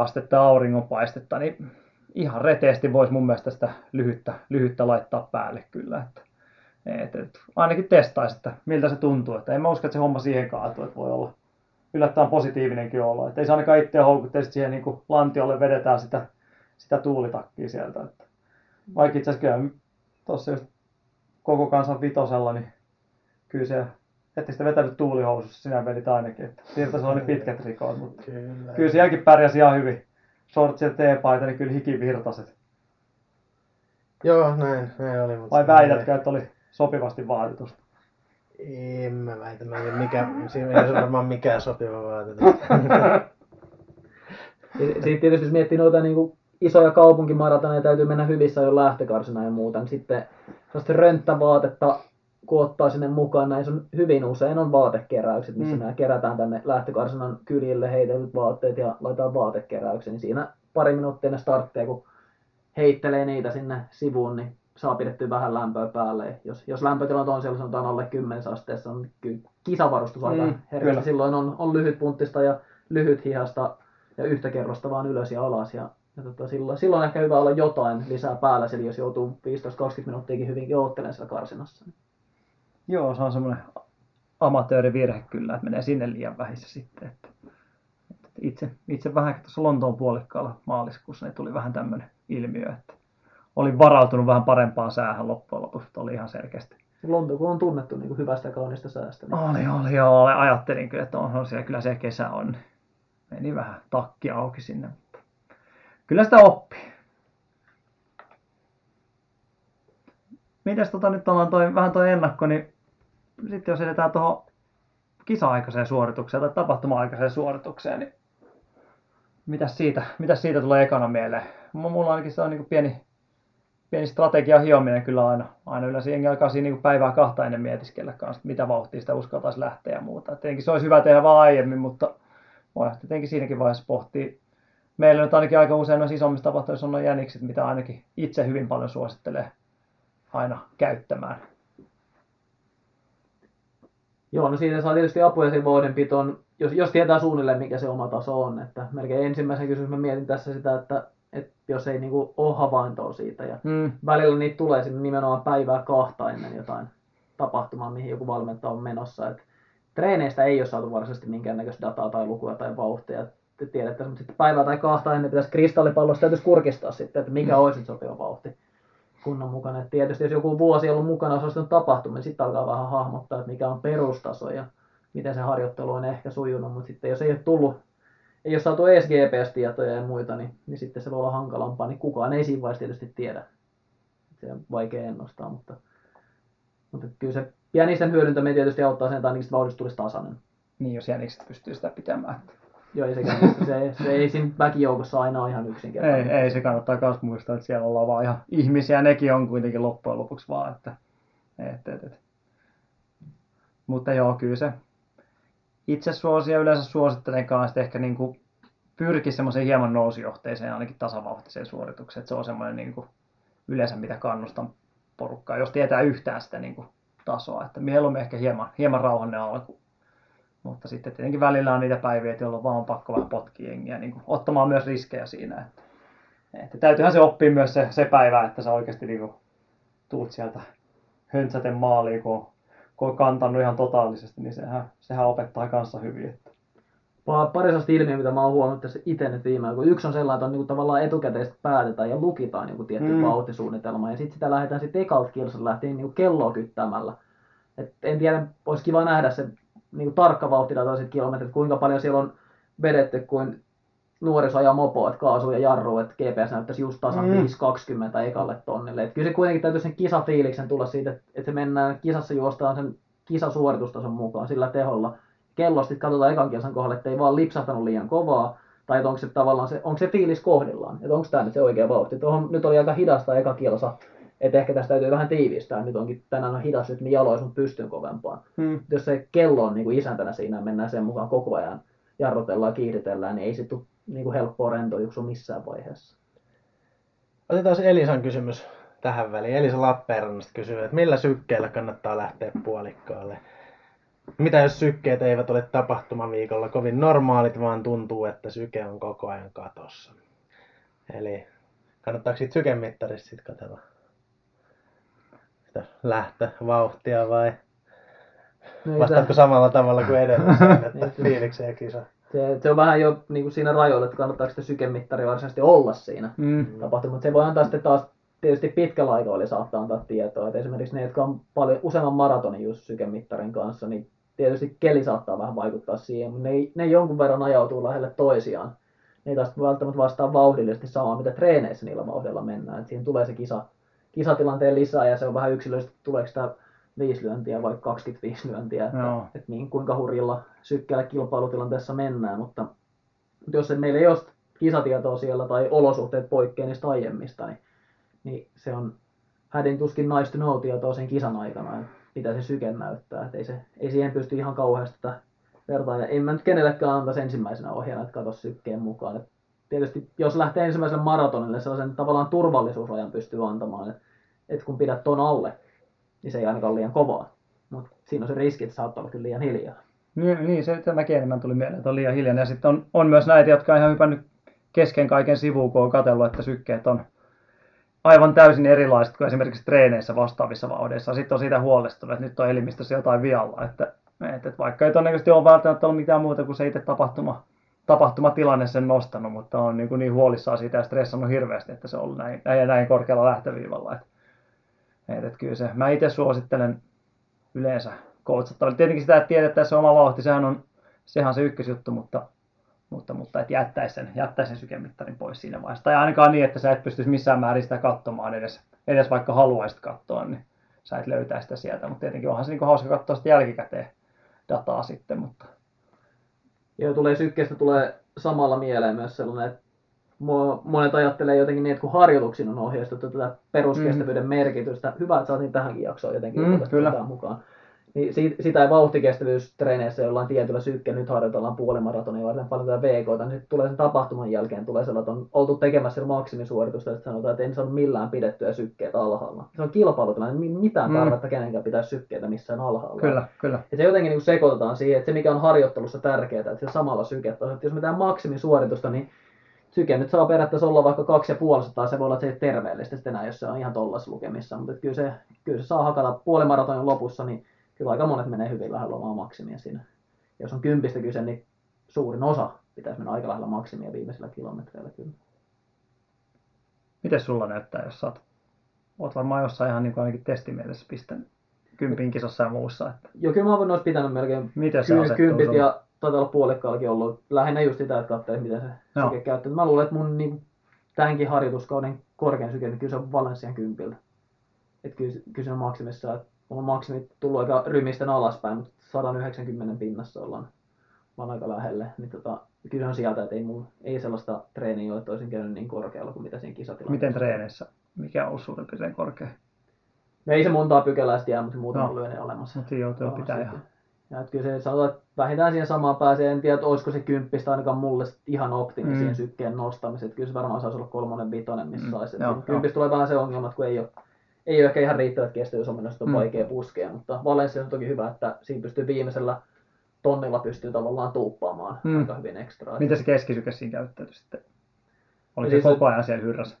astetta auringonpaistetta, niin ihan reteesti voisi mun mielestä sitä lyhyttä, lyhyttä laittaa päälle kyllä. Että, et, et, ainakin testaisi, että miltä se tuntuu. Että en mä usko, että se homma siihen kaatuu, että voi olla yllättävän positiivinenkin olo. Että ei se ainakaan itseä sit siihen niin kuin lantiolle vedetään sitä, sitä tuulitakkia sieltä. Että, vaikka itse asiassa tuossa koko kansan vitosella, niin kyllä se, ette sitä vetänyt tuulihousussa, sinä vedit ainakin. Että Virtasella oli pitkät rikot, mutta Kyllä. kyllä sielläkin pärjäsi ihan hyvin. Shortsit ja teepaita, niin kyllä hiki virtaset. Joo, näin, näin oli. Mutta Vai väitätkö, että oli sopivasti vaatitusta? En mä väitä, mä en tiedä mikä, siinä ei ole varmaan mikään sopiva vaatetus. Sitten tietysti jos miettii noita niin kuin isoja kaupunkimaratoneja, täytyy mennä hyvissä jo lähtökarsina ja muuta, niin sitten sellaista rönttävaatetta, kun ottaa sinne mukaan, näissä on hyvin usein on vaatekeräykset, missä Mm. nämä kerätään tänne lähtökarsinan kyljille heitellyt vaatteet ja laitetaan vaatekeräyksen, niin siinä pari minuuttia ennen starttia, kun heittelee niitä sinne sivuun, niin saa pidettyä vähän lämpöä päälle. Jos, jos lämpötilat on siellä sanotaan alle 10 asteessa, niin kyllä kisavarustus aika Mm, herkästi. Silloin on, on lyhyt punttista ja lyhyt hihasta ja yhtä kerrosta vaan ylös ja alas. Ja, ja tota, silloin, silloin ehkä hyvä olla jotain lisää päällä, eli jos joutuu 15-20 minuuttiakin hyvinkin oottelemaan siellä karsinassa. Joo, se on semmoinen amatöörivirhe kyllä, että menee sinne liian vähissä sitten. Että, että itse, itse vähän tuossa Lontoon puolikkaalla maaliskuussa niin tuli vähän tämmöinen ilmiö, että olin varautunut vähän parempaan säähän loppujen lopuksi, oli ihan selkeästi. Lonto kun on tunnettu niin kuin hyvästä kaunista säästä. Niin Oli, oli, joo, ajattelin kyllä, että on, on siellä kyllä se kesä on. Meni vähän takki auki sinne, mutta kyllä sitä oppii. Mites tota nyt ollaan toi, vähän toi ennakko, niin sitten jos edetään tuohon kisa-aikaiseen suoritukseen tai tapahtuma-aikaiseen suoritukseen, niin mitäs siitä, mitäs siitä tulee ekana mieleen? Mulla ainakin se on niin pieni, pieni strategia hiominen kyllä aina. Aina yleensä jengi alkaa siinä niin päivää kahta ennen mietiskellä kanssa, mitä vauhtia sitä uskaltaisi lähteä ja muuta. Et tietenkin se olisi hyvä tehdä vaan aiemmin, mutta voi tietenkin siinäkin vaiheessa pohtia. Meillä nyt ainakin aika usein noissa isommissa tapahtumissa on jänikset, mitä ainakin itse hyvin paljon suosittelee aina käyttämään. Joo, no siitä saa tietysti apua siihen vauhdinpitoon, jos, jos tietää suunnilleen mikä se oma taso on. Että melkein ensimmäisen kysymys mä mietin tässä sitä, että, että jos ei niinku ole havaintoa siitä ja Mm. välillä niitä tulee sinne nimenomaan päivää kahta ennen jotain tapahtumaa, mihin joku valmentaja on menossa. Et treeneistä ei ole saatu varsinaisesti minkäännäköistä dataa tai lukua tai vauhtia. Te tiedätte, mutta sitten päivää tai kahta ennen pitäisi kristallipallosta täytyisi kurkistaa sitten, että mikä olisi nyt sopiva vauhti kunnon mukana. Et tietysti jos joku vuosi on ollut mukana osallistunut tapahtumaan, niin sitten alkaa vähän hahmottaa, että mikä on perustaso ja miten se harjoittelu on ehkä sujunut, mutta sitten jos ei ole tullut, ei ole saatu edes GPS-tietoja ja muita, niin, niin sitten se voi olla hankalampaa, niin kukaan ei siinä vaiheessa tietysti tiedä. Se on vaikea ennustaa, mutta, mutta kyllä se pienisten hyödyntäminen tietysti auttaa sen, että ainakin vauhdista tulisi tasainen. Niin, jos jänikset pystyy sitä pitämään. Joo, ei se, se, se ei siinä väkijoukossa aina ole ihan Ei, yksinkertainen. ei, se kannattaa myös muistaa, että siellä ollaan vaan ihan ihmisiä, nekin on kuitenkin loppujen lopuksi vaan, että et, et, et. Mutta joo, kyllä se itse suosia yleensä suosittelen kanssa, ehkä niin kuin pyrki semmoiseen hieman nousujohteiseen, ainakin tasavauhtiseen suoritukseen, että se on semmoinen niin kuin yleensä mitä kannustan porukkaa, jos tietää yhtään sitä niin kuin tasoa, että mieluummin ehkä hieman, hieman rauhannen alku. Mutta sitten tietenkin välillä on niitä päiviä, että jolloin vaan on pakko vähän potkia jengiä, niin kuin ottamaan myös riskejä siinä. Että, että täytyyhän se oppia myös se, se päivä, että sä oikeasti niin kuin tuut sieltä höntsäten maaliin, kun kun on kantanut ihan totaalisesti, niin sehän, sehän opettaa kanssa hyvin. Että. Pa- pari sellaista ilmiöä, mitä mä oon huomannut tässä itse nyt viime aikoina. Yksi on sellainen, että on niinku tavallaan etukäteen päätetään ja lukitaan joku tietty Mm. vauhtisuunnitelma. Ja sitten sitä lähdetään sitten ekalta kilsalta lähtien niinku kelloa kyttämällä. Et en tiedä, olisi kiva nähdä se niinku tarkka vauhtidata sit kilometrit, kuinka paljon siellä on vedetty, kuin nuoriso ajaa mopoa, että kaasu ja jarru, että GPS näyttäisi just tasan Mm. mm. 5.20 ekalle tonnille. Et kyllä se kuitenkin täytyy sen kisafiiliksen tulla siitä, että että se mennään kisassa juostaan sen kisasuoritustason mukaan sillä teholla. Kellosta sitten katsotaan ekan kilsan kohdalle, että ei vaan lipsahtanut liian kovaa, tai että onko se tavallaan se, onko se fiilis kohdillaan, että onko tämä nyt se oikea vauhti. Tuohon nyt oli aika hidasta eka kilsa, että ehkä tästä täytyy vähän tiivistää. Nyt onkin tänään on hidas rytmi jaloissa, mutta pystyn kovempaan. Hmm. Jos se kello on niin kuin isäntänä siinä, mennään sen mukaan koko ajan, jarrutellaan, kiihdytellään, niin ei se tule niin kuin helppoa rentojuksua missään vaiheessa. Otetaan Elisan kysymys tähän väliin. Elisa Lappeenrannasta kysyy, että millä sykkeellä kannattaa lähteä puolikkaalle? Mitä jos sykkeet eivät ole tapahtumaviikolla kovin normaalit, vaan tuntuu, että syke on koko ajan katossa? Eli kannattaako siitä sykemittarista sitten katsella sitä lähtövauhtia vai No, vastaatko samalla tavalla kuin edellisen, että fiilikseen kisa? se, se, on vähän jo niin kuin siinä rajoilla, että kannattaako sitä sykemittaria varsinaisesti olla siinä Mm. tapahtuma. Mutta se voi antaa sitten taas tietysti pitkällä aikavälillä saattaa antaa tietoa. Että esimerkiksi ne, jotka on paljon useamman maratonin just sykemittarin kanssa, niin tietysti keli saattaa vähän vaikuttaa siihen, mutta ne, ne jonkun verran ajautuu lähelle toisiaan. Ne ei taas välttämättä vastaa vauhdillisesti samaa, mitä treeneissä niillä vauhdilla mennään. Et siinä tulee se kisa, kisatilanteen lisää ja se on vähän yksilöllisesti, tuleeko sitä 5 lyöntiä vai 25 lyöntiä, että, Joo. että niin, kuinka hurjilla sykkeellä kilpailutilanteessa mennään, mutta, mutta jos se, meillä ei ole kisatietoa siellä tai olosuhteet poikkeaa niistä aiemmista, niin, niin se on hädin tuskin nice to know tietoa sen kisan aikana, että mitä se syke näyttää. Että ei, se, ei siihen pysty ihan kauheasti tätä vertailla. En mä nyt kenellekään antaisi ensimmäisenä ohjeena, että katso sykkeen mukaan. Et tietysti jos lähtee ensimmäiselle maratonille, sellaisen tavallaan turvallisuusrajan pystyy antamaan, että et kun pidät ton alle, niin se ei ainakaan ole liian kovaa. Mutta siinä on se riski, että saattaa olla kyllä liian hiljaa. Niin, niin se tämäkin enemmän tuli mieleen, että on liian hiljainen. Ja sitten on, on myös näitä, jotka on ihan hypännyt kesken kaiken sivuun, kun on katsellut, että sykkeet on aivan täysin erilaiset kuin esimerkiksi treeneissä vastaavissa vauhdeissa. Sitten on siitä huolestunut, että nyt on elimistössä jotain vialla. Että, että vaikka ei todennäköisesti ole välttämättä ollut mitään muuta kuin se itse tapahtuma, tapahtumatilanne sen nostanut, mutta on niin, kuin niin huolissaan siitä ja stressannut hirveästi, että se on ollut näin, näin, näin korkealla lähtöviivalla. Että, että, että kyllä se, mä itse suosittelen yleensä coachattavalle. Tietenkin sitä, että tiedettäisiin se oma vauhti, sehän on, sehän on se ykkösjuttu, mutta, mutta, mutta että jättäisi sen, jättäisi sen sykemittarin pois siinä vaiheessa. Tai ainakaan niin, että sä et pystyisi missään määrin sitä katsomaan edes, edes vaikka haluaisit katsoa, niin sä et löytää sitä sieltä. Mutta tietenkin onhan se niin hauska katsoa sitä jälkikäteen dataa sitten, mutta Joo, tulee sykkeestä tulee samalla mieleen myös sellainen, että mo- monet ajattelee jotenkin niin, että kun harjoituksiin on ohjeistettu tätä peruskestävyyden merkitystä, hyvä, että saatiin tähänkin jaksoon jotenkin Mm, kyllä. mukaan. Niin si- sitä ei vauhtikestävyystreeneissä jollain tietyllä sykkeellä, nyt harjoitellaan puolimaratonia varten paljon tätä VKta, niin sitten tulee sen tapahtuman jälkeen, tulee sellainen, että on oltu tekemässä sillä maksimisuoritusta, että sanotaan, että en saanut millään pidettyä sykkeet alhaalla. Se on kilpailutilanne, mi- mitään Mm. tarvetta kenenkään pitää sykkeitä missään alhaalla. kyllä, kyllä. Ja se jotenkin niin sekoitetaan siihen, että se mikä on harjoittelussa tärkeää, että se samalla syketasolla, että jos me tehdään maksimisuoritusta, niin syke nyt saa periaatteessa olla vaikka 2,5 se voi olla, että se ei terveellistä sitten enää, jos se on ihan tollas lukemissa, mutta kyllä se, kyllä se saa hakata puolimaratonin lopussa, niin kyllä aika monet menee hyvin lähellä omaa maksimia siinä. Jos on kympistä kyse, niin suurin osa pitäisi mennä aika lähellä maksimia viimeisillä kilometreillä kyllä. Miten sulla näyttää, jos sä oot, varmaan jossain ihan niin kuin ainakin testimielessä pistänyt kympin kisassa ja muussa. Että Joo, kyllä mä voin pitänyt melkein miten se Ky- kympit sulla? ja taitaa olla puolikkaallakin ollut lähinnä just sitä, että katsoo, miten se Joo. syke käyttää. Mä luulen, että mun niin, tämänkin harjoituskauden korkein syke, niin kyllä se on Valenssian kympiltä. Että kyllä, kyllä se on maksimissa, että mulla on maksimit tullut aika rymisten alaspäin, mutta 190 pinnassa ollaan, ollaan aika lähelle. Niin tota, kyllä se on sieltä, että ei, mulla, ei sellaista treeniä ole, että olisin käynyt niin korkealla kuin mitä siinä kisatilanteessa. Miten treeneissä? Mikä on ollut suurin piirtein korkea? No ei se montaa pykälää jää, mutta muutama Joo. lyöni olemassa. Mutta joo, tuo pitää ihan. Ja että kyllä se sanotaan, että vähintään siihen samaan pääsee. En tiedä, että olisiko se kymppistä ainakaan mulle ihan optimi Mm. siihen sykkeen nostamiseen. Kyllä se varmaan saisi olla kolmonen, vitonen, missä Mm, saisi. joo, Kympistä tulee vähän se ongelma, että kun ei ole, ei ole ehkä ihan riittävät kestävyysominaisuudet, on Mm. vaikea puskea. Mutta Valencia on toki hyvä, että siinä pystyy viimeisellä tonnilla pystyy tavallaan tuuppaamaan Mm. aika hyvin ekstraa. Miten se keskisyke siinä käyttäytyi sitten? Oliko Siis se koko ajan siellä hyrrässä?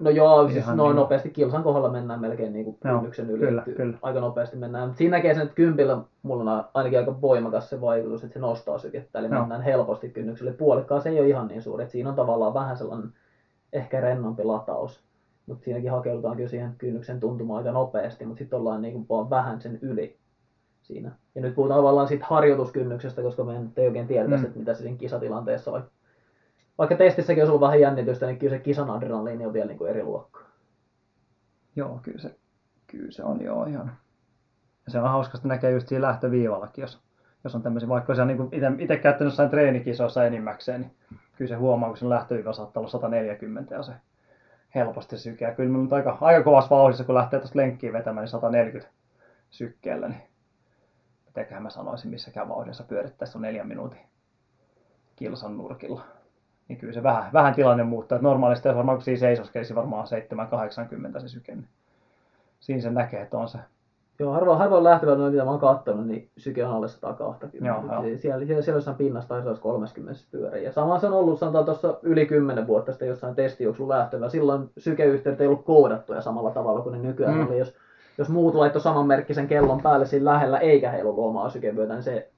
No joo, siis Ihan noin niin. nopeasti kilsan kohdalla mennään melkein niin kuin kynnyksen yli. kyllä, kyllä. Aika nopeasti mennään. Mutta siinä näkee sen, että kympillä mulla on ainakin aika voimakas se vaikutus, että se nostaa sykettä. Eli Joo. mennään helposti kynnykselle. Puolikkaan se ei ole ihan niin suuri. Että siinä on tavallaan vähän sellainen ehkä rennompi lataus. Mutta siinäkin hakeudutaan kyllä siihen kynnyksen tuntumaan aika nopeasti, mutta sitten ollaan niin kuin vaan vähän sen yli siinä. Ja nyt puhutaan tavallaan siitä harjoituskynnyksestä, koska me ei oikein tiedetä, Mm. että mitä se siinä kisatilanteessa vaikka vaikka testissäkin olisi ollut vähän jännitystä, niin kyllä se kisan adrenaliini on vielä niin kuin eri luokkaa. Joo, kyllä se, kyllä se on joo ihan. Ja se on hauska, että näkee just siinä lähtöviivallakin, jos, jos on tämmöisiä, vaikka se on niin itse käyttänyt jossain treenikisoissa enimmäkseen, niin kyllä se huomaa, kun sen lähtöviiva saattaa olla 140 ja se helposti sykeä. Kyllä mun nyt aika, aika kovassa vauhdissa, kun lähtee tuosta lenkkiin vetämään, niin 140 sykkeellä, niin mitenköhän mä sanoisin, missäkään vauhdissa pyörittäisi on neljän minuutin kilsan nurkilla. Niin kyllä se vähän, vähän tilanne muuttaa. Että normaalisti jos varmaan kun siinä seisoskelisi varmaan 7-80 se syke, niin siinä se näkee, että on se. Joo, harvoin, harvoin lähtevä noin, mitä mä oon kattonut, niin syke on alle 120. Joo, joo. Siellä, siellä, siellä jossain pinnassa taisi olla 30 pyöriä. Ja sama se on ollut, sanotaan tuossa yli 10 vuotta sitten jossain testijuoksun lähtevä. Silloin sykeyhteydet ei ollut koodattuja samalla tavalla kuin ne nykyään mm. oli. Jos, jos muut laittoi samanmerkkisen kellon päälle siinä lähellä eikä heillä ollut omaa sykevyötä, niin se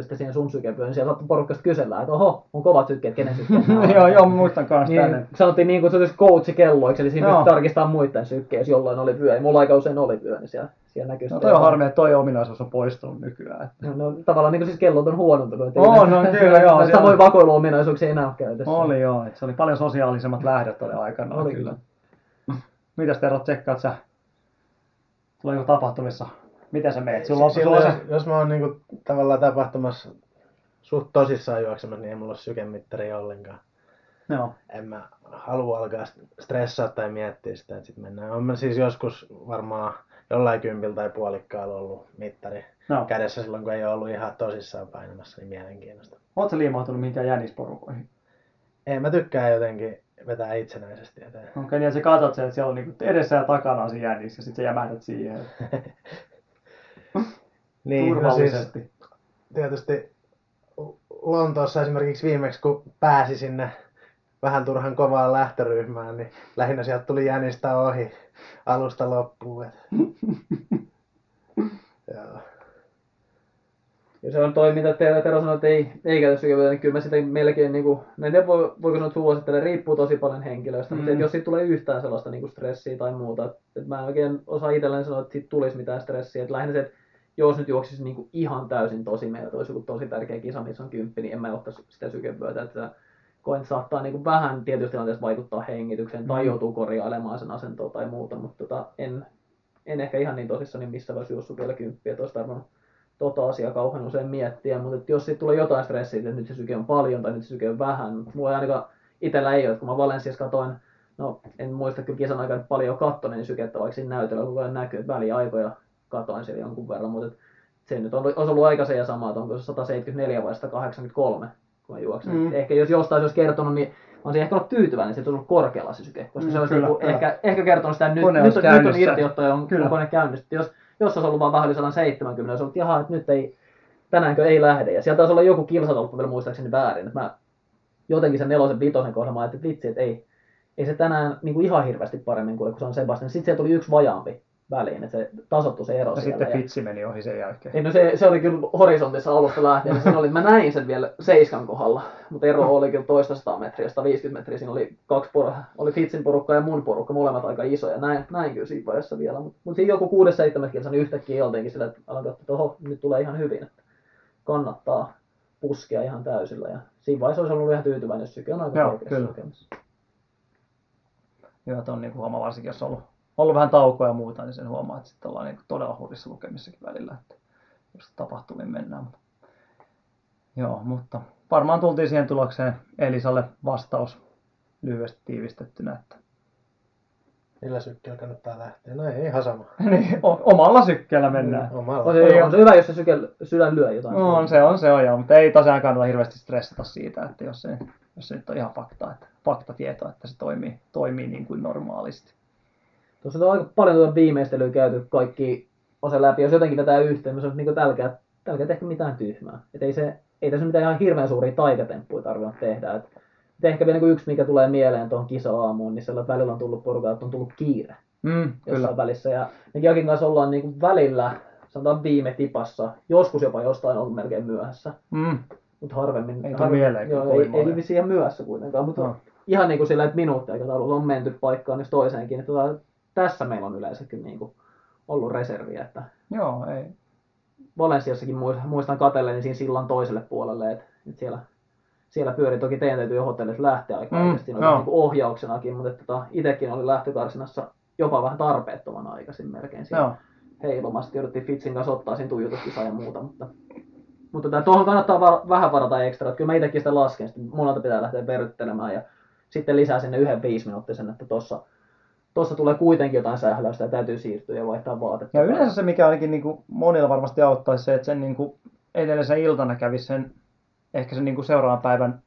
sitten siihen sun sykevyöön. Niin siellä saattoi porukasta kysellä, että oho, on kovat sykkeet, kenen sykkeet joo, joo, muistan kanssa Niin, tänne. sanottiin niin kutsutuksi coachikelloiksi, eli siinä pystyi tarkistamaan muiden sykkeen, jos jollain oli vyö. Ja mulla aika usein oli vyö, niin siellä, siellä näkyy No toi on harmi, että toi ominaisuus on poistunut nykyään. Että. No, no, tavallaan niin kuin siis kellot on huonontunut. että On, ei- on, kyllä, joo, siellä- Samoin vakoiluominaisuuksia enää käytössä. Oli joo, että se oli paljon sosiaalisemmat lähdöt oli aikana Oli kyllä. Mitäs Tero, tsekkaat sä? Tuleeko tapahtumissa? Miten sä meet? Sulla on, sulla Silloin, on jos, se... jos mä oon niinku tavallaan tapahtumassa suht tosissaan juoksemassa, niin ei mulla ole sykemittari ollenkaan. Joo. En mä halua alkaa stressaa tai miettiä sitä, että sit mennään. On mä siis joskus varmaan jollain kympillä tai puolikkaalla ollut mittari No. kädessä silloin, kun ei ole ollut ihan tosissaan painamassa, niin mielenkiinnosta. Oot sä liimautunut mihinkään jännisporukoihin? Ei, mä tykkään jotenkin vetää itsenäisesti eteen. Okei, okay, niin että sä katsot sen, että siellä on niinku edessä ja takana on se jännis ja sitten sä jämähdät siihen Niin, no siis, turvallisesti. tietysti Lontoossa esimerkiksi viimeksi, kun pääsi sinne vähän turhan kovaan lähtöryhmään, niin lähinnä sieltä tuli jänistä ohi alusta loppuun. Joo. Ja se on toi, mitä Tero, Tero sanoi, että ei, ei käytä sykevyötä, niin kyllä mä sitä melkein, niin kuin, en tiedä voi, voiko sanoa, että suosittelen, riippuu tosi paljon henkilöistä, mm. mutta että jos siitä tulee yhtään sellaista niin kuin stressiä tai muuta, että, että mä en oikein osaa itselleen sanoa, että siitä tulisi mitään stressiä, että lähinnä se, että jos nyt juoksisi niin kuin ihan täysin tosi meillä, olisi joku tosi tärkeä kisa, missä on kymppi, niin en mä ottaisi sitä sykevyötä, että koen, että saattaa niin kuin vähän tietyissä tilanteissa vaikuttaa hengitykseen tai Mm. joutuu korjailemaan sen asentoa tai muuta, mutta tota, en, en ehkä ihan niin tosissaan niin missä voisi juossut vielä kymppiä, että olisi tarvinnut tota asiaa kauhean usein miettiä, mutta että jos siitä tulee jotain stressiä, että nyt se syke on paljon tai nyt se syke on vähän, mutta mulla ei ainakaan itsellä ei ole, että kun mä Valensiassa katoin, no en muista kyllä kisan aikana paljon jo kattoin niin sykettä, vaikka siinä näytöllä koko ajan näkyy, että väliaikoja katoin siellä jonkun verran, mutta se nyt on, olisi ollut aika se ja sama, että onko se 174 vai 183, kun mä juoksen. Mm. Ehkä jos jostain se olisi kertonut, niin mä olisin ehkä ollut tyytyväinen, että se olisi ollut korkealla se syke, koska Mm, se olisi kyllä, niinku kyllä. ehkä, ehkä kertonut sitä, että nyt, nyt, on, nyt on irtiotto ja on, Kyllä. on kone käynnissä. Jos, jos olisi ollut vaan vähän yli 170, olisi ollut, että jaha, että nyt ei, tänäänkö ei lähde. Ja sieltä taisi olla joku kilsatolppu vielä muistaakseni väärin. Että mä jotenkin sen nelosen vitosen kohdalla mä ajattelin, että vitsi, että ei, ei se tänään niin kuin ihan hirveästi paremmin kuin kun se on Sebastian. Sitten siellä tuli yksi vajaampi väliin, että se tasottui se ero Ja siellä. sitten Fitsi meni ohi sen jälkeen. Ei, no se, se oli kyllä horisontissa alusta lähtien. Se oli, että mä näin sen vielä seiskan kohdalla, mutta ero oli kyllä toista 100 metriä, 150 metriä. Siinä oli kaksi por- oli Fitsin porukka ja mun porukka, molemmat aika isoja. Näin, näin kyllä siinä vaiheessa vielä. Mutta mut siinä joku 6-7 kilsa, niin yhtäkkiä oltiinkin sillä, että katsoa, että oho, nyt tulee ihan hyvin. Että kannattaa puskea ihan täysillä. Ja siinä vaiheessa olisi ollut ihan tyytyväinen, jos syke on aika Joo, korkeassa kyllä. lukemassa. Joo, on niinku huomaa varsinkin, jos on ollut, ollut vähän taukoa ja muuta, niin sen huomaa, että sitten ollaan niinku todella hurjissa lukemissakin välillä, että jos tapahtumiin mennään. Mutta, joo, mutta varmaan tultiin siihen tulokseen Elisalle vastaus lyhyesti tiivistettynä, että Millä sykkeellä kannattaa lähteä? No ei, ihan sama. niin, o- omalla sykkeellä mennään. Omalla. On se, on se hyvä, jos se syke, sydän lyö jotain. No, on se, on se on joo, mutta ei tosiaan kannata hirveästi stressata siitä, että jos se, jos se nyt on ihan fakta, että faktatieto, että se toimii, toimii niin kuin normaalisti. Tuossa on aika paljon tuota viimeistelyä käyty kaikki osa läpi. Jos jotenkin vetää yhteen, niin se on niin tälkää, tälkää tehty mitään tyhmää. Et ei, se, ei tässä mitään ihan hirveän suuria taikatemppuja tarvinnut tehdä. Et Et ehkä vielä niin yksi, mikä tulee mieleen tuohon kisa-aamuun, niin siellä välillä on tullut porukka, että on tullut kiire Mm, jossain kyllä. välissä. Ja me Jakin kanssa ollaan niin kuin välillä, sanotaan viime tipassa, joskus jopa jostain ollut melkein myöhässä. Mm. Mutta harvemmin, Ei harvemmin mieleen joo, ei, ei vissiin ihan myöhässä kuitenkaan, mutta No. ihan niin kuin sillä, että minuuttiaikataululla on menty paikkaan jos toiseenkin. Että tota, tässä meillä on yleensä kyllä niin kuin ollut reserviä, että Joo, ei. Valensiassakin muistan, katselleni siinä sillan toiselle puolelle, että, että siellä, siellä pyöri. Toki teidän täytyy jo hotellista lähteä aika Mm, mm, aikaisin, joo. niin kuin ohjauksenakin, mutta että, tota, itsekin oli lähtökarsinassa jopa vähän tarpeettoman aikaisin melkein siellä Joo. heilumasti. Jouduttiin Fitsin kanssa ottaa siinä tuijotuskisa ja muuta, mutta, mutta tuohon kannattaa va- vähän varata ekstra. Että kyllä mä itsekin sitä lasken, sitten monelta pitää lähteä verryttelemään ja sitten lisää sinne yhden viisiminuuttisen, että tuossa tossa tulee kuitenkin jotain sähläystä ja täytyy siirtyä ja vaihtaa vaatetta. Ja yleensä se, mikä ainakin niin kuin monilla varmasti auttaisi se, että sen niin kuin edellisen iltana kävisi sen, ehkä sen niin kuin seuraavan päivän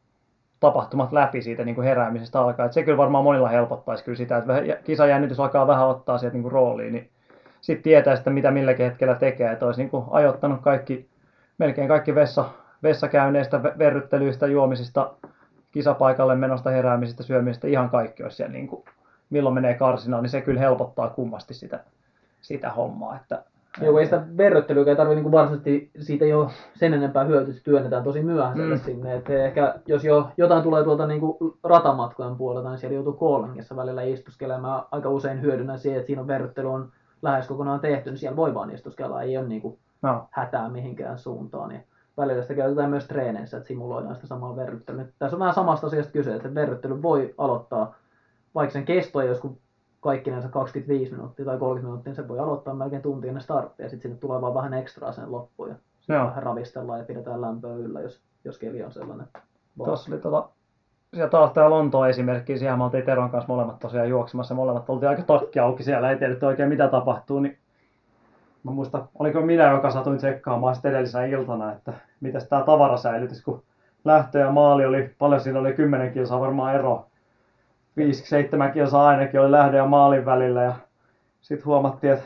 tapahtumat läpi siitä niin kuin heräämisestä alkaa. Et se kyllä varmaan monilla helpottaisi kyllä sitä, että kisajännitys alkaa vähän ottaa sieltä niin kuin rooliin, niin sitten tietää sitä, mitä milläkin hetkellä tekee. Että olisi niin kuin ajoittanut kaikki, melkein kaikki vessa, vessakäynneistä, ve- verryttelyistä, juomisista, kisapaikalle menosta, heräämisestä, syömisestä, ihan kaikki olisi siellä niin kuin, milloin menee karsinaan, niin se kyllä helpottaa kummasti sitä, sitä hommaa. Että, Joo, ei sitä verryttelyä ei tarvitse niin varsinaisesti, siitä ei ole sen enempää hyötyä, että työnnetään tosi myöhäiselle Mm. sinne. Et ehkä jos jo jotain tulee tuolta niin kuin ratamatkojen puolelta, niin siellä joutuu Koolengissa välillä istuskelemaan. Aika usein hyödynnän siihen, että siinä on verryttely on lähes kokonaan tehty, niin siellä voi vaan istuskella, ei ole niin kuin no, hätää mihinkään suuntaan. Ja välillä sitä käytetään myös treeneissä, että simuloidaan sitä samaa verryttelyä. Tässä on vähän samasta asiasta kyse, että se verryttely voi aloittaa, vaikka sen kesto ei joskus kaikkinensa 25 minuuttia tai 30 minuuttia, niin se voi aloittaa melkein tunti ennen starttia, ja sitten sinne tulee vaan vähän ekstraa sen loppuun, ja sitten Joo. vähän ravistellaan ja pidetään lämpöä yllä, jos, jos keli on sellainen. Tuossa oli tota, siellä taas tämä Lontoon esimerkki, siellä me oltiin Teron kanssa molemmat tosiaan juoksemassa, molemmat oltiin aika takki auki siellä, ei tiedetty oikein mitä tapahtuu, niin mä muistan, oliko minä, joka satuin tsekkaamaan sitten edellisenä iltana, että miten tämä tavarasäilytys, kun lähtö ja maali oli, paljon siinä oli 10 kilsaa varmaan ero, 5-7 kilsaa ainakin oli lähdön ja maalin välillä ja sitten huomattiin, että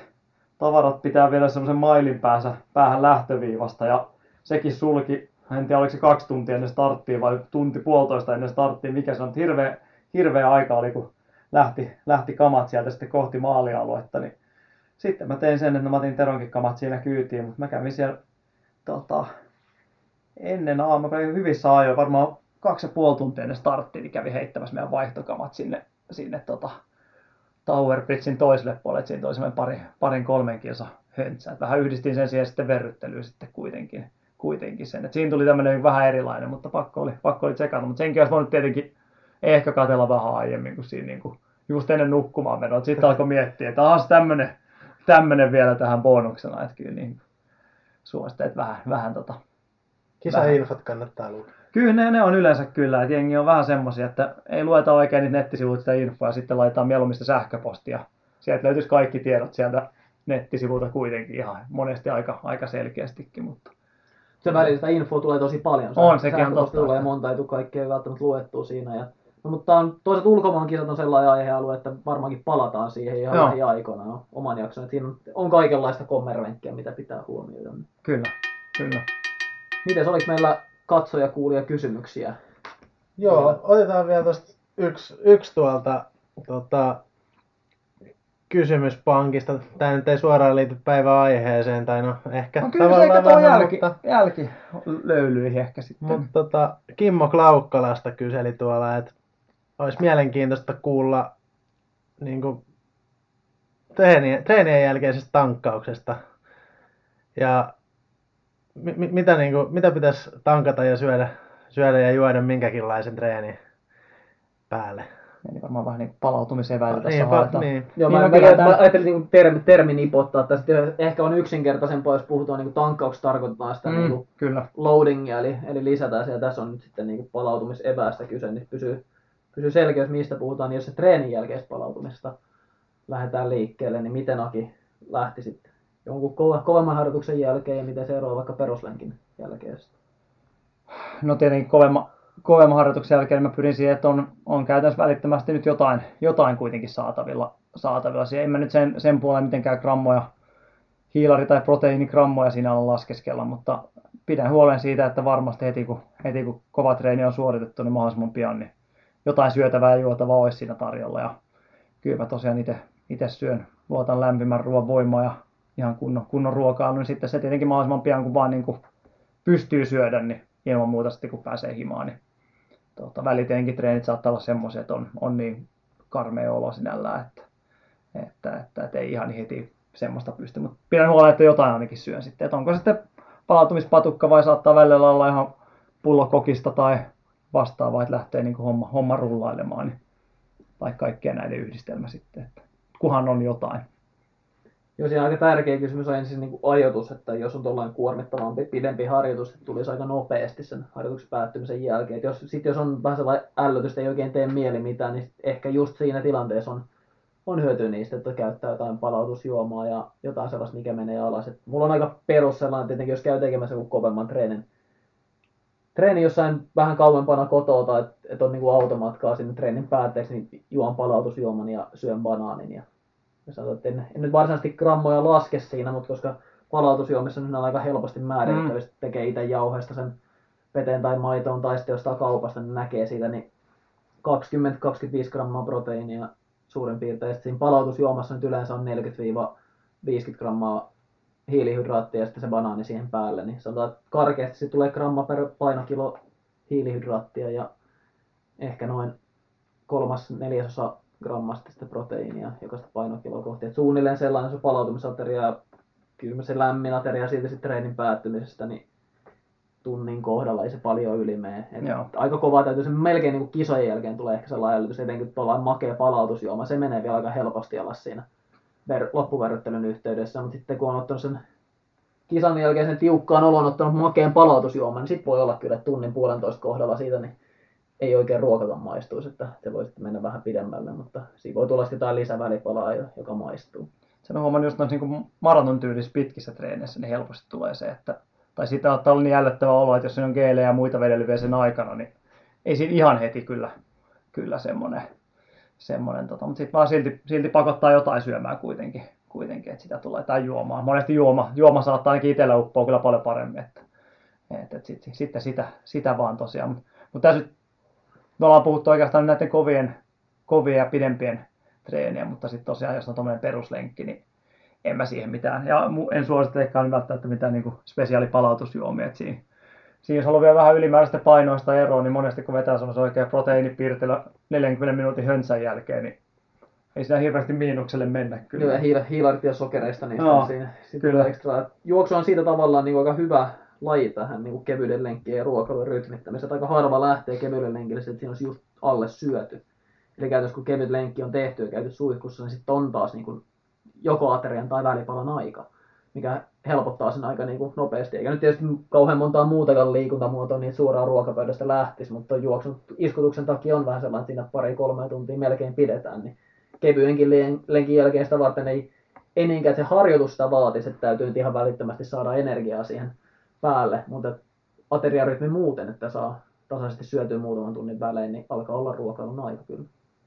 tavarat pitää viedä semmoisen mailin päässä, päähän lähtöviivasta ja sekin sulki, en tiedä oliko se kaksi tuntia ennen starttia vai tunti puolitoista ennen starttia, mikä se on, hirveä, hirveä aika oli, kun lähti, lähti kamat sieltä sitten kohti maalialuetta, niin sitten mä tein sen, että mä otin Teronkin kamat siinä kyytiin, mutta mä kävin siellä tota, ennen aamu, kävin hyvissä ajoin, varmaan kaksi ja puoli tuntia ennen starttia, niin kävin heittämässä meidän vaihtokamat sinne, sinne tota, Tower Bridgein toiselle puolelle, että siinä oli semmoinen pari, parin kolmen kilsa höntsä. Et vähän yhdistin sen siihen sitten verryttelyyn sitten kuitenkin, kuitenkin sen. Et siinä tuli tämmöinen vähän erilainen, mutta pakko oli, pakko oli tsekata. Mutta senkin olisi voinut tietenkin ehkä katella vähän aiemmin kuin siinä niin kuin just ennen nukkumaan menoa. Sitten alkoi miettiä, että ahas tämmönen, tämmönen vielä tähän bonuksena. Että kyllä niin suosittelen, että vähän, vähän tota, Kisainfot kannattaa lukea. Kyllä ne, ne on yleensä kyllä, että jengi on vähän semmoisia, että ei lueta oikein niitä nettisivuilta sitä infoa ja sitten laitetaan mieluummin sitä sähköpostia. Sieltä löytyisi kaikki tiedot sieltä nettisivuilta kuitenkin ihan monesti aika, aika selkeästikin, mutta Se välillä sitä infoa tulee tosi paljon. On, sekin on totta. tulee monta, ei tule kaikkea välttämättä luettua siinä. Ja, no, mutta on, toisaalta ulkomaan kisat on sellainen aihealue, että varmaankin palataan siihen ihan Joo. lähiaikoina no, oman jakson. Että siinä on, on kaikenlaista kommervenkkiä, mitä pitää huomioida. kyllä, kyllä. Miten oliko meillä katsoja kuulija kysymyksiä? Joo, otetaan vielä tuosta yksi, yksi tuolta tota, kysymys pankista. Tämä nyt ei suoraan liity päivän aiheeseen, tai no ehkä No kyllä tuo vähän, jälki, mutta, jälki löylyihin ehkä sitten. mutta tota, Kimmo Klaukkalasta kyseli tuolla, että olisi mielenkiintoista kuulla niin kuin, treenien, treenien jälkeisestä tankkauksesta. Ja mi, mi- mitä, niin kuin, mitä pitäisi tankata ja syödä, syödä ja juoda minkäkinlaisen treenin päälle? Eli varmaan vähän niin kuin palautumiseväitä tässä Niin, haetaan. niin. Joo, Niin, mä, mä, kyllä mä, ajattelin niin termi, termi nipottaa tästä. Ehkä on yksinkertaisempaa, jos puhutaan niin tankkauksesta, tarkoitetaan sitä Mm, niin kuin kyllä. loadingia, eli, eli lisätään siellä. Tässä on nyt sitten niin palautumiseväästä kyse, niin pysyy, pysyy selkeys, mistä puhutaan. Niin jos se treenin jälkeistä palautumista lähdetään liikkeelle, niin miten Aki lähti sitten jonkun kova, kovemman harjoituksen jälkeen ja miten se eroaa vaikka peruslenkin jälkeen? No tietenkin kovemman, kovemman harjoituksen jälkeen mä pyrin siihen, että on, on käytännössä välittömästi nyt jotain, jotain kuitenkin saatavilla. saatavilla. Siihen en mä nyt sen, sen puoleen mitenkään grammoja, hiilari- tai proteiinigrammoja siinä ala laskeskella, mutta pidän huolen siitä, että varmasti heti kun, heti kun kova treeni on suoritettu, niin mahdollisimman pian niin jotain syötävää ja juotavaa olisi siinä tarjolla. Ja kyllä mä tosiaan itse syön, luotan lämpimän ruoan voimaa ja ihan kunnon, kunnon ruokaa, niin sitten se tietenkin mahdollisimman pian kun vaan niin kuin pystyy syödä, niin ilman muuta sitten kun pääsee himaan, niin tuota, väliteenkin treenit saattaa olla semmoisia, että on, on niin karmea olo sinällään, että, että, että, että ei ihan heti semmoista pysty, mutta pidän huolta, että jotain ainakin syön sitten, että onko sitten palautumispatukka vai saattaa välillä olla ihan pullo kokista tai vastaavaa, että lähtee niin kuin homma, homma rullailemaan, niin, tai kaikkea näiden yhdistelmä sitten, että kuhan on jotain. Joo, siinä aika tärkeä kysymys on ensin niin kuin ajoitus, että jos on tuollainen kuormittavampi, pidempi harjoitus, että tulisi aika nopeasti sen harjoituksen päättymisen jälkeen. Et jos, sit jos on vähän sellainen ällötystä, ei oikein tee mieli mitään, niin ehkä just siinä tilanteessa on, on hyötyä niistä, että käyttää jotain palautusjuomaa ja jotain sellaista, mikä menee alas. Et mulla on aika perus sellainen, tietenkin jos käy tekemässä joku kovemman treenin, treeni jossain vähän kauempana kotoa tai että et on niin kuin automatkaa sinne treenin päätteeksi, niin juon palautusjuoman ja syön banaanin ja ja sanotaan, että en, en nyt varsinaisesti grammoja laske siinä, mutta koska palautusjuomissa niin on aika helposti määritettävissä, mm. tekee itse jauheesta sen veteen tai maitoon tai sitten jostain kaupasta, niin näkee siitä, niin 20-25 grammaa proteiinia suurin piirtein. Ja siinä palautusjuomassa nyt yleensä on 40-50 grammaa hiilihydraattia ja sitten se banaani siihen päälle. Niin sanotaan, että karkeasti se tulee gramma per painokilo hiilihydraattia ja ehkä noin kolmas neljäsosa grammasta sitä proteiinia jokaista painokiloa kohti. Et suunnilleen sellainen se palautumisateria kyllä se lämmin ateria siitä sitten treenin päättymisestä, niin tunnin kohdalla ei se paljon yli mene. Et aika kova täytyy se melkein niin kisojen jälkeen tulee ehkä sellainen älytys, etenkin tuolla makea palautusjuoma, se menee vielä aika helposti alas siinä ver- loppuverryttelyn yhteydessä, mutta sitten kun on ottanut sen kisan jälkeen sen tiukkaan olon ottanut makeen palautusjuoman, niin sitten voi olla kyllä tunnin puolentoista kohdalla siitä, niin ei oikein ruokakaan maistuisi, että se voisi mennä vähän pidemmälle, mutta siinä voi tulla jotain lisävälipalaa, joka maistuu. Se on huomannut noissa niin maraton tyylissä pitkissä treeneissä, niin helposti tulee se, että tai sitä ottaa olla niin ällöttävä olo, että jos on geelejä ja muita vedelyviä sen aikana, niin ei siinä ihan heti kyllä, kyllä semmoinen, semmoinen tota, mutta sitten vaan silti, silti pakottaa jotain syömään kuitenkin, kuitenkin että sitä tulee tai juomaan. Monesti juoma, juoma saattaa ainakin itsellä uppoa kyllä paljon paremmin, että, että, että sitten, sitten sitä, sitä vaan tosiaan. Mutta, tässä me ollaan puhuttu oikeastaan näiden kovien, kovien ja pidempien treeniä, mutta sitten tosiaan jos on tuommoinen peruslenkki, niin en mä siihen mitään. Ja en suosittelekaan välttämättä mitään niin spesiaalipalautusjuomia. Et siinä, siinä jos haluaa vielä vähän ylimääräistä painoista eroa, niin monesti kun vetää semmoisen oikein proteiinipirtelä 40 minuutin hönsän jälkeen, niin ei sitä hirveästi miinukselle mennä kyllä. Ja hiilarit ja sokereista niistä no, siinä. kyllä. Ekstra. Juoksu on siitä tavallaan niin aika hyvä laji tähän niin kuin kevyiden lenkkien ja ruokailun rytmittämiseen. Aika harva lähtee kevyiden lenkille, että siinä olisi just alle syöty. Eli käytössä kun kevyt lenkki on tehty ja käyty suihkussa, niin sitten on taas niin kuin joko aterian tai välipalan aika, mikä helpottaa sen aika niin kuin nopeasti. Eikä nyt tietysti kauhean montaa muutakaan liikuntamuotoa niin suoraan ruokapöydästä lähtisi, mutta juoksun iskutuksen takia on vähän sellainen, että siinä pari-kolme tuntia melkein pidetään. Niin kevyenkin lenkin jälkeen sitä varten ei, ei niinkään se harjoitus sitä vaatisi, että täytyy nyt ihan välittömästi saada energiaa siihen päälle, mutta ateriarytmi muuten, että saa tasaisesti syötyä muutaman tunnin välein, niin alkaa olla ruokailun aika kyllä.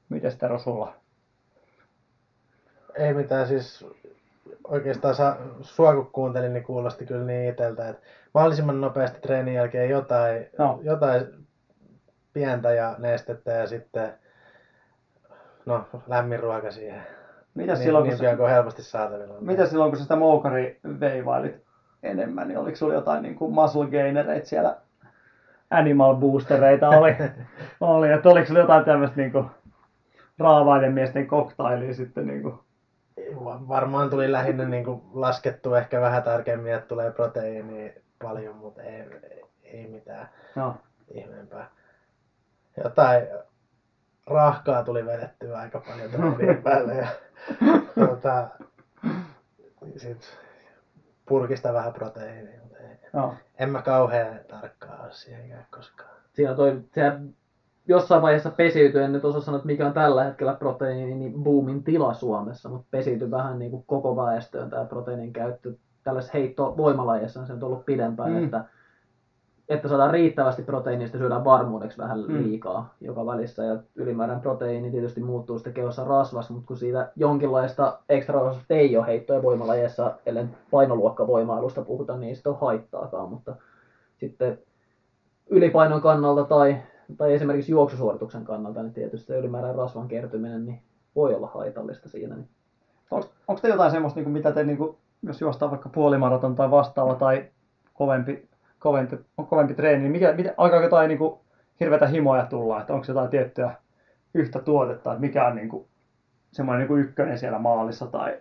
Miten Tero sulla? Ei mitään, siis oikeastaan sa, sua kun kuuntelin, niin kuulosti kyllä niin iteltä, että mahdollisimman nopeasti treenin jälkeen jotain, no. jotain pientä ja nestettä ja sitten no, lämmin ruoka siihen. Mitä niin, silloin, niin pian kuin helposti saatavilla. Mitä silloin, kun sä sitä moukari veivailit enemmän, niin oliko sulla jotain niin kuin muscle gainereita siellä, animal boostereita oli, oli että oliko sulla jotain tämmöistä niin kuin raavaiden miesten koktailia sitten niin kuin? Varmaan tuli lähinnä niin kuin laskettu ehkä vähän tarkemmin, että tulee proteiiniä paljon, mutta ei, ei, mitään no. ihmeempää. Jotain rahkaa tuli vedettyä aika paljon treenien päälle ja tuota, sit purkista vähän proteiinia, mutta ei. No. en mä kauhean tarkkaa ole siihen koskaan. Siinä toi, sehän jossain vaiheessa pesiytyi, en nyt osaa sanoa, että mikä on tällä hetkellä proteiinin boomin tila Suomessa, mutta pesiytyi vähän niin kuin koko väestöön tämä proteiinin käyttö tällaisessa heittovoimalajeissa on se ollut pidempään, mm. että että saadaan riittävästi proteiinista, syödään varmuudeksi vähän mm. liikaa mm. joka välissä. Ja ylimääräinen proteiini tietysti muuttuu sitten kehossa rasvas, mutta kun siitä jonkinlaista ekstra rasvasta ei ole heittoja voimalajeissa, ellei painoluokkavoimailusta puhuta, niin sitä on haittaakaan. Mutta sitten ylipainon kannalta tai tai esimerkiksi juoksusuorituksen kannalta, niin tietysti se ylimääräinen rasvan kertyminen niin voi olla haitallista siinä. Niin Onko, onko te jotain semmoista, niin kuin, mitä te, niin kuin, jos juostaan vaikka puolimaraton tai vastaava tai kovempi, kovempi, on kovempi treeni, niin mikä, mikä, alkaako jotain niin kuin, hirveätä himoja tulla, että onko jotain tiettyä yhtä tuotetta, että mikä on niin kuin, semmoinen niin kuin ykkönen siellä maalissa tai,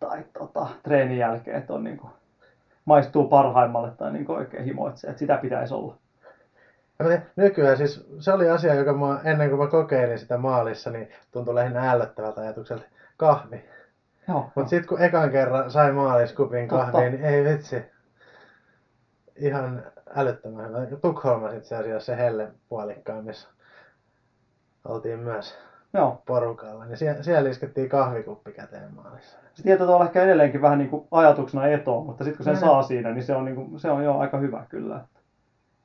tai tota, treenin jälkeen, että on niin kuin, maistuu parhaimmalle tai niin kuin oikein himoitsee, että sitä pitäisi olla. Mä tiedän, Nykyään siis se oli asia, joka mä, ennen kuin mä kokeilin sitä maalissa, niin tuntui lähinnä ällöttävältä ajatukselta. Kahvi. Mutta sitten kun ekan kerran sai maaliskupin kahviin, niin ei vitsi. Ihan älyttömän hyvä. Tukholmassa itse asiassa se helle puolikkaan, missä oltiin myös joo. porukalla. Niin siellä, siellä iskettiin kahvikuppi käteen maalissa. Se tietää olla ehkä edelleenkin vähän niin kuin ajatuksena etoa, mutta sitten kun sen Mm. saa siinä, niin se on, niin kuin, se on jo aika hyvä kyllä.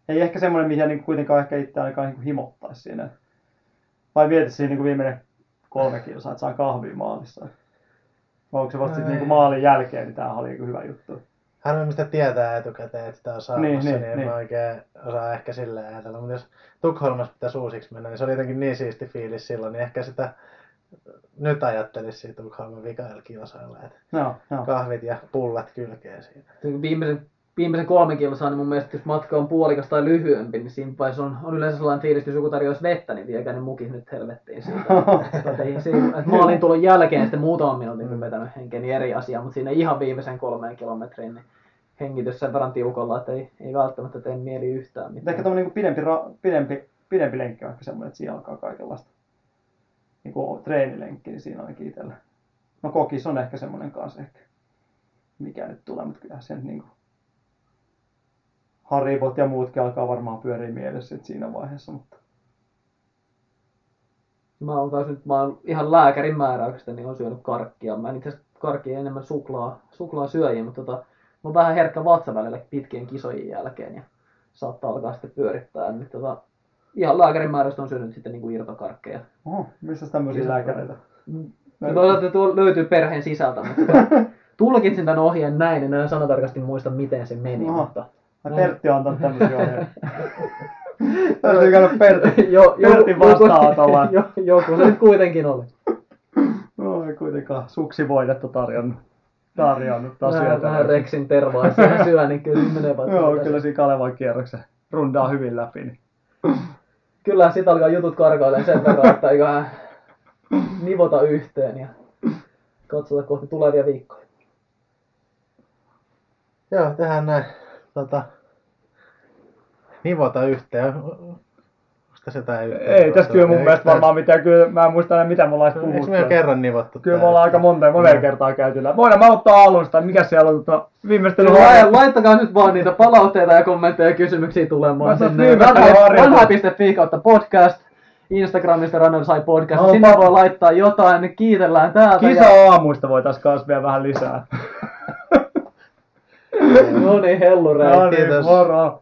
Ei ehkä semmoinen, mihin niin kuitenkaan ehkä itse ainakaan niin himottaisi siinä. Vai mietit siinä niin kuin viimeinen kolme kilsaa, että saa kahvia maalissa. Vai onko se vasta sitten Ei. niin kuin maalin jälkeen, niin tämä oli niin hyvä juttu. Harvemmin sitä tietää etukäteen, että sitä on saamassa, Niin, niin, niin, niin, en mä oikein osaa ehkä sillä ajatella. Mutta jos Tukholmassa pitäisi uusiksi mennä, niin se oli jotenkin niin siisti fiilis silloin, niin ehkä sitä nyt ajattelisi siitä Tukholman vikailla kilsoilla, että Joo, joo. kahvit ja pullat kylkeen siinä. viimeisen, viimeisen kolme kilsaa, niin mun mielestä jos matka on puolikas tai lyhyempi, niin siinä vaiheessa on, on yleensä sellainen fiilis, että jos joku tarjoaisi vettä, niin viekää ne mukit nyt helvettiin siitä. että, siinä, että maalin tulon jälkeen sitten muutaman minuutin kun vetänyt henken, niin eri asia, mutta siinä ihan viimeisen kolmeen kilometriin, niin hengitys sen verran tiukolla, että ei, ei välttämättä tee mieli yhtään mitään. ehkä tämmöinen niin pidempi, ra- pidempi, pidempi lenkki on ehkä semmoinen, että siinä alkaa kaikenlaista. Niin kuin treenilenkki, niin siinä ainakin itsellä. No kokis on ehkä semmoinen kanssa ehkä. Mikä nyt tulee, mutta kyllä sen niin kuin Haribot ja muutkin alkaa varmaan pyöriä mielessä siinä vaiheessa, mutta Mä oon kanssa nyt, mä oon ihan lääkärin määräyksestä, niin on syönyt karkkia. Mä en itse karkkia enemmän suklaa, suklaa syöjiä, mutta tota, mä oon vähän herkkä vatsa välillä pitkien kisojen jälkeen ja saattaa alkaa sitten pyörittää. Niin tota, ihan lääkärin määräystä on syönyt sitten niinku irtokarkkeja. oho, missä tämmöisiä Kyllä. lääkäreitä? No, toisaalta tuo löytyy perheen sisältä, mutta tulkitsin tämän ohjeen näin, en enää sanatarkasti muista miten se meni, Aha. mutta... Ai Pertti on antanut tämmöisiä ohjeita. Täytyy käydä Pertti. jo, Pertin vastaanotolla. jo, joku se nyt kuitenkin oli. No ei kuitenkaan suksivoidetta tarjonnut. Tarjonnut taas Vähän, vähän Rexin tervaisia syö, niin kyllä se menee vaikka Joo, kyllä siinä Kalevan kierroksen rundaa hyvin läpi. Niin. Kyllä sit alkaa jutut karkailemaan sen verran, että eiköhän nivota yhteen ja katsota kohti tulevia viikkoja. Joo, tehdään näin. Tota, nivota yhteen. Jotain yhteen? Ei tästä kyllä mun mielestä varmaan mitään. Kyllä mä en muista enää mitä me ollaan edes Eikö puhuttu. me jo kerran nivottu? Kyllä me ollaan aika monta, moneen kertaa käyty läpi. Voidaan mä ottaa alusta, mikä siellä on tota, viimeistely Lai- Laittakaa nyt vaan niitä palautteita ja kommentteja ja kysymyksiä tulemaan vanha.fi kautta podcast. Instagramista Runners High Podcast. No, Sinne pa- voi laittaa jotain, niin kiitellään täältä. Kisa aamuista voitais kans vielä vähän lisää. Ja... No niin, hellureita. No niin, kiitos. moro.